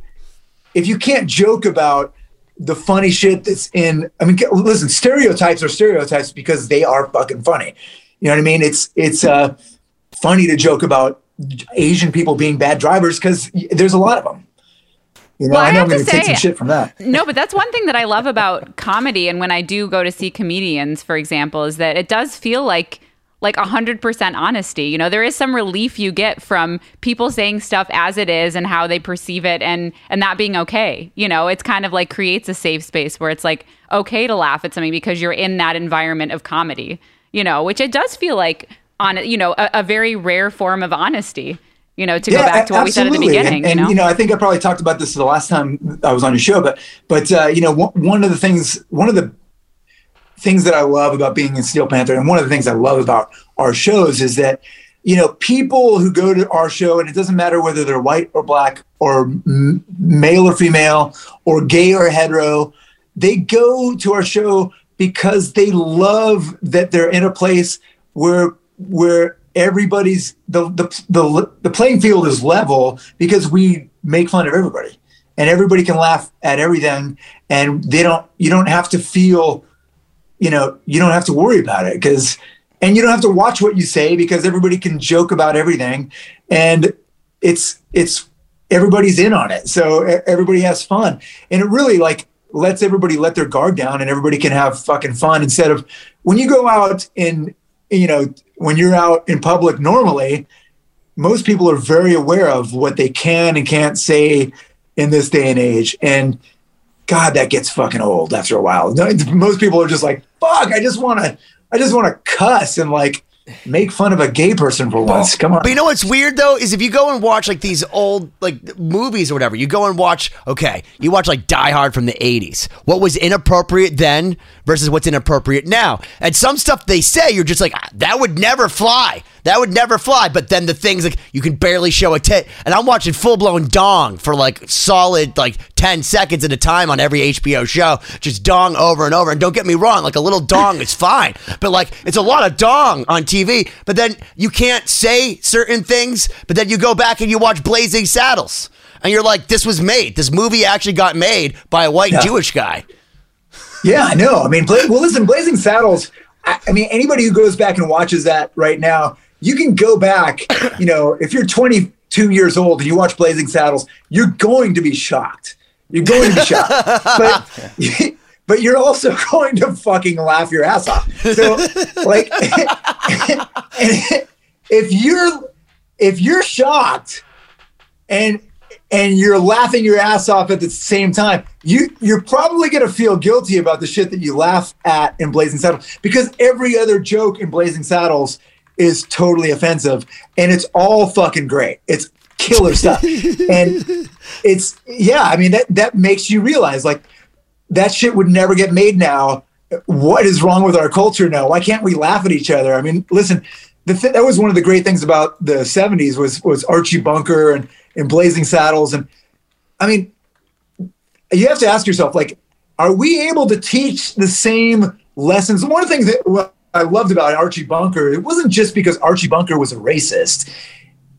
Speaker 2: if you can't joke about the funny shit that's in, I mean, listen, stereotypes are stereotypes because they are fucking funny. You know what I mean? It's it's uh, funny to joke about Asian people being bad drivers because there's a lot of them. You know,
Speaker 5: Well, I
Speaker 2: I know
Speaker 5: have to
Speaker 2: going to take some
Speaker 5: say-
Speaker 2: shit from that.
Speaker 5: No, but that's one thing that I love about comedy and when I do go to see comedians, for example, is that it does feel like like 100% honesty. You know, there is some relief you get from people saying stuff as it is and how they perceive it and and that being okay. You know, it's kind of like creates a safe space where it's like okay to laugh at something because you're in that environment of comedy. You know, which it does feel like on you know, a, a very rare form of honesty. You know, to go back to what we said at the beginning.
Speaker 2: And, and,
Speaker 5: you know,
Speaker 2: I think I probably talked about this the last time I was on your show, but but uh, you know, one, one of the things, one of the things that I love about being in Steel Panther, and one of the things I love about our shows is that you know people who go to our show, and it doesn't matter whether they're white or black or m- male or female or gay or hetero, they go to our show because they love that they're in a place where where everybody's the the the, the playing field is level because we make fun of everybody. And everybody can laugh at everything. And they don't you don't have to feel you know you don't have to worry about it because and you don't have to watch what you say because everybody can joke about everything. And it's it's everybody's in on it. So everybody has fun. And it really like lets everybody let their guard down and everybody can have fucking fun instead of when you go out in you know when you're out in public normally most people are very aware of what they can and can't say in this day and age. And god that gets fucking old after a while. Most people are just like fuck i just want to i just want to cuss and like make fun of a gay person for once. Come on.
Speaker 4: But you know what's weird though is if you go and watch like these old like movies or whatever, you go and watch. Okay, you watch like Die Hard from the '80s. What was inappropriate then versus what's inappropriate now, and some stuff they say you're just like ah, that would never fly. That would never fly. But then the things like you can barely show a tit, and I'm watching full blown dong for like solid like 10 seconds at a time on every HBO show, just dong over and over. And don't get me wrong, like a little dong is fine, but like it's a lot of dong on TV. But then you can't say certain things, but then you go back and you watch Blazing Saddles. And you're like, this was made. This movie actually got made by a white yeah. Jewish guy.
Speaker 2: Yeah, I know. I mean, well, listen, Blazing Saddles. I, I mean, anybody who goes back and watches that right now, you can go back, you know, if you're 22 years old and you watch Blazing Saddles, you're going to be shocked. You're going to be shocked. but but you're also going to fucking laugh your ass off. So like if you're if you're shocked and and you're laughing your ass off at the same time, you you're probably gonna feel guilty about the shit that you laugh at in Blazing Saddles because every other joke in Blazing Saddles is totally offensive and it's all fucking great. It's killer stuff. and it's yeah, I mean that that makes you realize like that shit would never get made now. What is wrong with our culture now? Why can't we laugh at each other? I mean, listen, th- that was one of the great things about the 70s was was Archie Bunker and, and Blazing Saddles and I mean you have to ask yourself like are we able to teach the same lessons? One of the things that I loved about Archie Bunker, it wasn't just because Archie Bunker was a racist.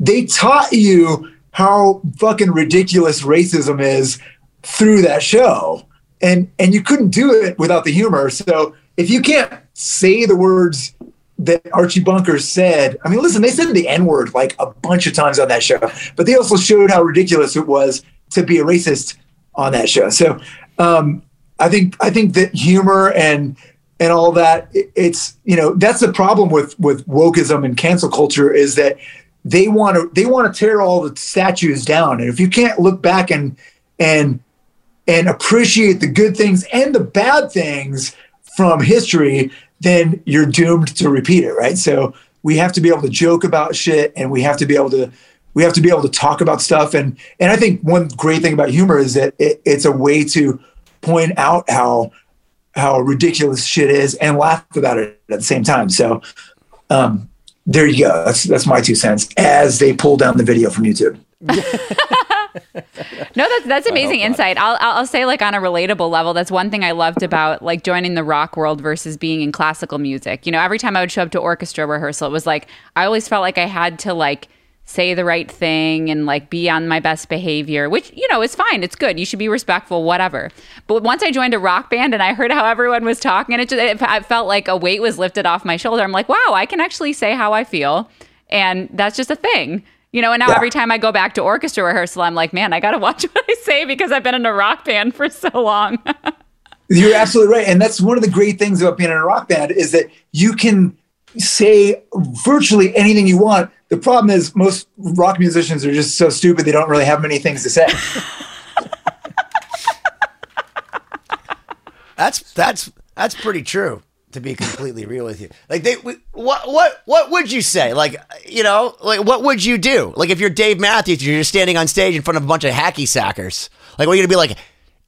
Speaker 2: They taught you how fucking ridiculous racism is through that show. And and you couldn't do it without the humor. So if you can't say the words that Archie Bunker said, I mean, listen, they said the N word like a bunch of times on that show, but they also showed how ridiculous it was to be a racist on that show. So um, I think I think that humor and and all that it's you know that's the problem with with wokeism and cancel culture is that they want to they want to tear all the statues down. And if you can't look back and and and appreciate the good things and the bad things from history then you're doomed to repeat it right? So we have to be able to joke about shit and we have to be able to we have to be able to talk about stuff. And and i think one great thing about humor is that it, it's a way to point out how how ridiculous shit is and laugh about it at the same time. So um, there you go. That's that's my two cents as they pull down the video from YouTube.
Speaker 5: no, that's that's amazing insight. I'll I'll say like on a relatable level, that's one thing I loved about like joining the rock world versus being in classical music. You know, every time I would show up to orchestra rehearsal, it was like I always felt like I had to like say the right thing and like be on my best behavior, which, you know, is fine. It's good. You should be respectful, whatever. But once I joined a rock band and I heard how everyone was talking, and it just it, it felt like a weight was lifted off my shoulder. I'm like, wow, I can actually say how I feel. And that's just a thing. You know, and now yeah. every time I go back to orchestra rehearsal, I'm like, man, I got to watch what I say because I've been in a rock band for so long.
Speaker 2: You're absolutely right. And that's one of the great things about being in a rock band is that you can say virtually anything you want the problem is most rock musicians are just so stupid they don't really have many things to say.
Speaker 4: that's that's that's pretty true to be completely real with you. Like they what what what would you say? Like you know, like what would you do? Like if you're Dave Matthews, you're just standing on stage in front of a bunch of hacky sackers. Like what are you gonna be like?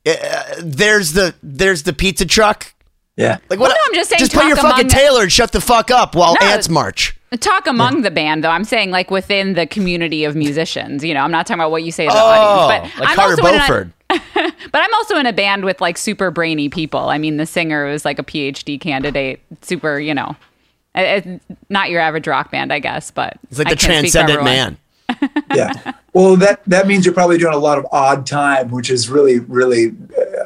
Speaker 4: Uh, there's the there's the pizza truck.
Speaker 2: Yeah.
Speaker 4: Like what?
Speaker 5: Well, no, I'm just saying.
Speaker 4: Just put your fucking Taylor and shut the fuck up while no, ants march.
Speaker 5: Talk among yeah. the band, though. I'm saying like within the community of musicians. You know, I'm not talking about what you say to the
Speaker 4: oh,
Speaker 5: audience,
Speaker 4: but like I'm Carter Beauford.
Speaker 5: But I'm also in a band with like super brainy people. I mean, the singer was like a PhD candidate, super, you know, it- it's not your average rock band, I guess, but
Speaker 4: It's like
Speaker 5: I
Speaker 4: the
Speaker 5: can't speak for
Speaker 4: transcendent man.
Speaker 2: yeah. Well, that that means you're probably doing a lot of odd time, which is really, really.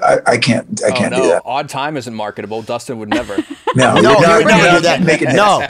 Speaker 2: Uh, I, I can't. I
Speaker 3: Oh
Speaker 2: can't
Speaker 3: no,
Speaker 2: do that.
Speaker 3: odd time isn't marketable. Dustin would never.
Speaker 2: No,
Speaker 4: No,
Speaker 2: you're
Speaker 4: you
Speaker 2: not-
Speaker 4: would never
Speaker 2: you're
Speaker 4: do
Speaker 2: not
Speaker 4: that.
Speaker 2: making
Speaker 4: No, no,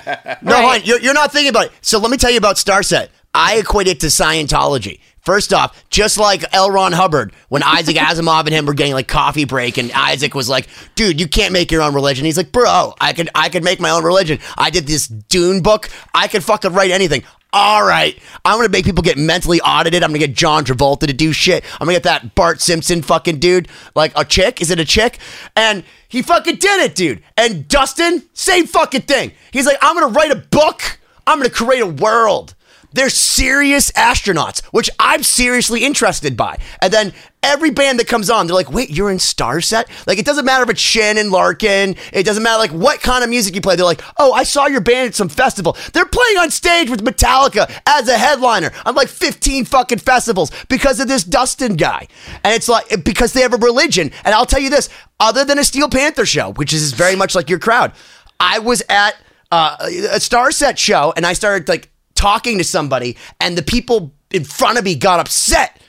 Speaker 5: Right.
Speaker 4: hon, you're, you're not thinking about it. So let me tell you about Starset. I equate it to Scientology. First off, just like L. Ron Hubbard, when Isaac Asimov and him were getting like coffee break, and Isaac was like, "Dude, you can't make your own religion." He's like, "Bro, I could, I could make my own religion. I did this Dune book. I could fucking write anything." All right, I'm gonna make people get mentally audited. I'm gonna get John Travolta to do shit. I'm gonna get that Bart Simpson fucking dude, like a chick. Is it a chick? And he fucking did it, dude. And Dustin, same fucking thing. He's like, I'm gonna write a book. I'm gonna create a world. They're serious astronauts, which I'm seriously interested by. And then every band that comes on, they're like, wait, you're in Starset? Like, it doesn't matter if it's Shannon Larkin. It doesn't matter, like, what kind of music you play. They're like, oh, I saw your band at some festival. They're playing on stage with Metallica as a headliner on like 15 fucking festivals because of this Dustin guy. And it's like, because they have a religion. And I'll tell you this, other than a Steel Panther show, which is very much like your crowd, I was at uh, a Starset show and I started like talking to somebody, and the people in front of me got upset.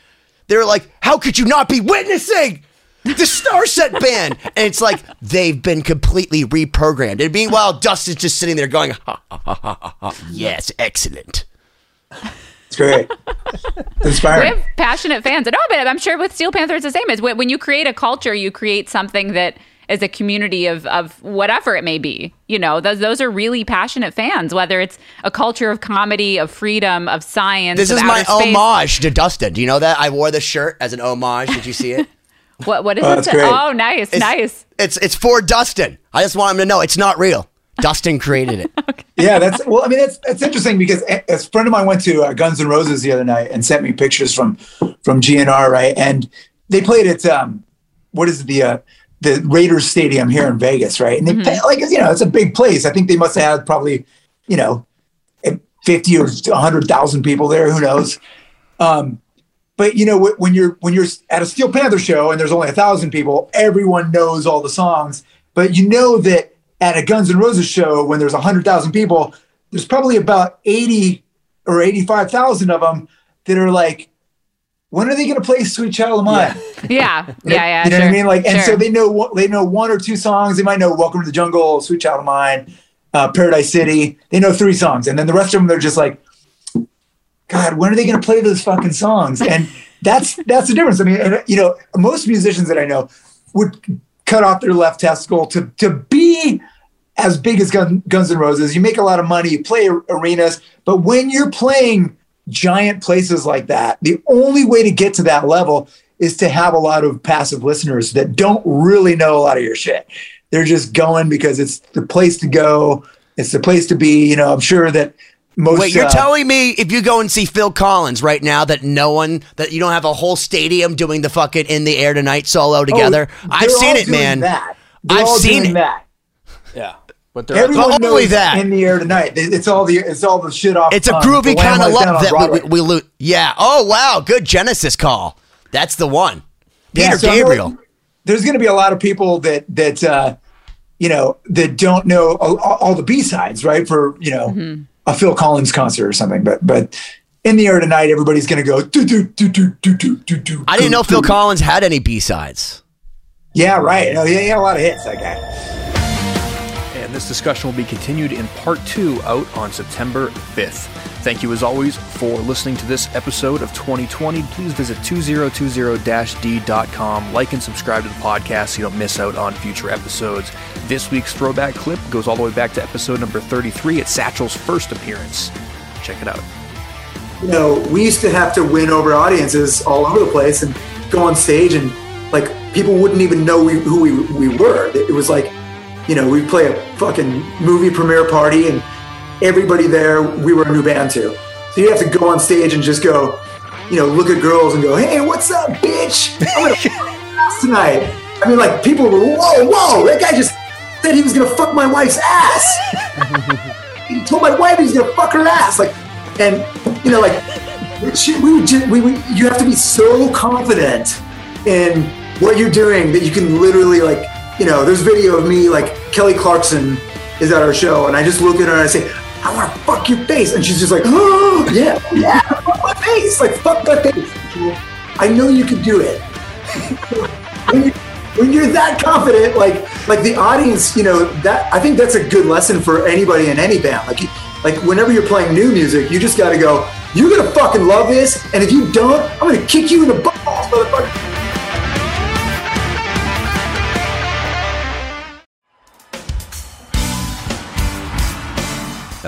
Speaker 4: They were like, How could you not be witnessing? The Starset band, and it's like they've been completely reprogrammed. And meanwhile, Dustin's just sitting there going, ha, ha, ha, ha, ha. "Yes, excellent."
Speaker 2: It's great.
Speaker 5: We
Speaker 2: Inspiring.
Speaker 5: have passionate fans. No, but I'm sure with Steel Panther it's the same. Is when when you create a culture, you create something that is a community of of whatever it may be. You know, those those are really passionate fans. Whether it's a culture of comedy, of freedom, of science.
Speaker 4: This
Speaker 5: of
Speaker 4: is my
Speaker 5: outer space.
Speaker 4: homage to Dustin. Do you know that I wore this shirt as an homage? Did you see it?
Speaker 5: What what is
Speaker 2: Oh,
Speaker 5: it?
Speaker 2: that's great.
Speaker 5: Oh, nice,
Speaker 4: It's,
Speaker 5: nice.
Speaker 4: It's it's for Dustin. I just want him to know it's not real. Dustin created it.
Speaker 2: Yeah, that's well. I mean, that's that's interesting because a, a friend of mine went to uh, Guns N' Roses the other night and sent me pictures from from GNR, right? And they played at um, what is it, the uh, the Raiders Stadium here in Vegas, right? And they play, like you know, it's a big place. I think they must have had probably you know, fifty or hundred thousand people there. Who knows? Um, but you know, when you're when you're at a Steel Panther show and there's only a thousand people, everyone knows all the songs. But you know that at a Guns N' Roses show, when there's a hundred thousand people, there's probably about eighty or eighty-five thousand of them that are like, when are they going to play "Sweet Child of Mine"?
Speaker 5: Yeah, yeah, yeah.
Speaker 2: you know
Speaker 5: sure,
Speaker 2: what I mean? Like, and so they know they know one or two songs. They might know "Welcome to the Jungle," "Sweet Child of Mine," uh, "Paradise City." They know three songs, and then the rest of them they're just like, God, when are they going to play those fucking songs? And that's that's the difference. I mean, and, you know, most musicians that I know would cut off their left testicle to to be as big as Gun, Guns N' Roses. You make a lot of money, you play arenas, but when you're playing giant places like that, the only way to get to that level is to have a lot of passive listeners that don't really know a lot of your shit. They're just going because it's the place to go. It's the place to be. You know, I'm sure that most.
Speaker 4: Wait, you're
Speaker 2: uh,
Speaker 4: telling me if you go and see Phil Collins right now that no one that you don't have a whole stadium doing the fucking in the air tonight solo together?
Speaker 2: Oh,
Speaker 4: I've seen it, man. I've seen it.
Speaker 2: that.
Speaker 3: But there
Speaker 2: everyone
Speaker 4: are,
Speaker 2: knows
Speaker 4: that
Speaker 2: in the air tonight. It's all the it's all the shit off.
Speaker 4: It's a groovy kind of love that we, we, lose. Yeah. Oh wow, good Genesis call. That's the one. Peter
Speaker 2: yeah, so
Speaker 4: Gabriel.
Speaker 2: There's going to be a lot of people that that uh, you know that don't know all, all the B sides, right? For you know
Speaker 4: mm-hmm.
Speaker 2: a Phil Collins concert or something. But but in the air tonight, everybody's going to go. Do, do, do, do, do, do, do, do,
Speaker 4: I didn't know Phil Collins had any B sides.
Speaker 2: Yeah. Right. No. yeah. He had a lot of hits. That guy.
Speaker 3: And this discussion will be continued in part two out on September 5th. Thank you as always for listening to this episode of 2020. Please visit 2020-d.com. Like and subscribe to the podcast so you don't miss out on future episodes. This week's throwback clip goes all the way back to episode number 33 at Satchel's first appearance. Check it out.
Speaker 2: you know, we used to have to win over audiences all over the place and go on stage and like people wouldn't even know we, who we, we were. It was like, you know, we'd play a fucking movie premiere party and everybody there, we were a new band to. So you have to go on stage and just go, you know, look at girls and go, hey, what's up, bitch? I'm gonna tonight. I mean, like people were, whoa, whoa, that guy just said he was gonna fuck my wife's ass. he told my wife he was gonna fuck her ass. Like, and you know, like shit, we would just, we would, you have to be so confident in what you're doing that you can literally like, you know, there's video of me like Kelly Clarkson is at our show, and I just look at her and I say, I want to fuck your face, and she's just like, oh yeah, yeah, fuck my face, like fuck my face. I know you can do it. when, you, when you're that confident, like like the audience, you know that I think that's a good lesson for anybody in any band. Like like whenever you're playing new music, you just got to go. You're gonna fucking love this, and if you don't, I'm gonna kick you in the balls, motherfucker.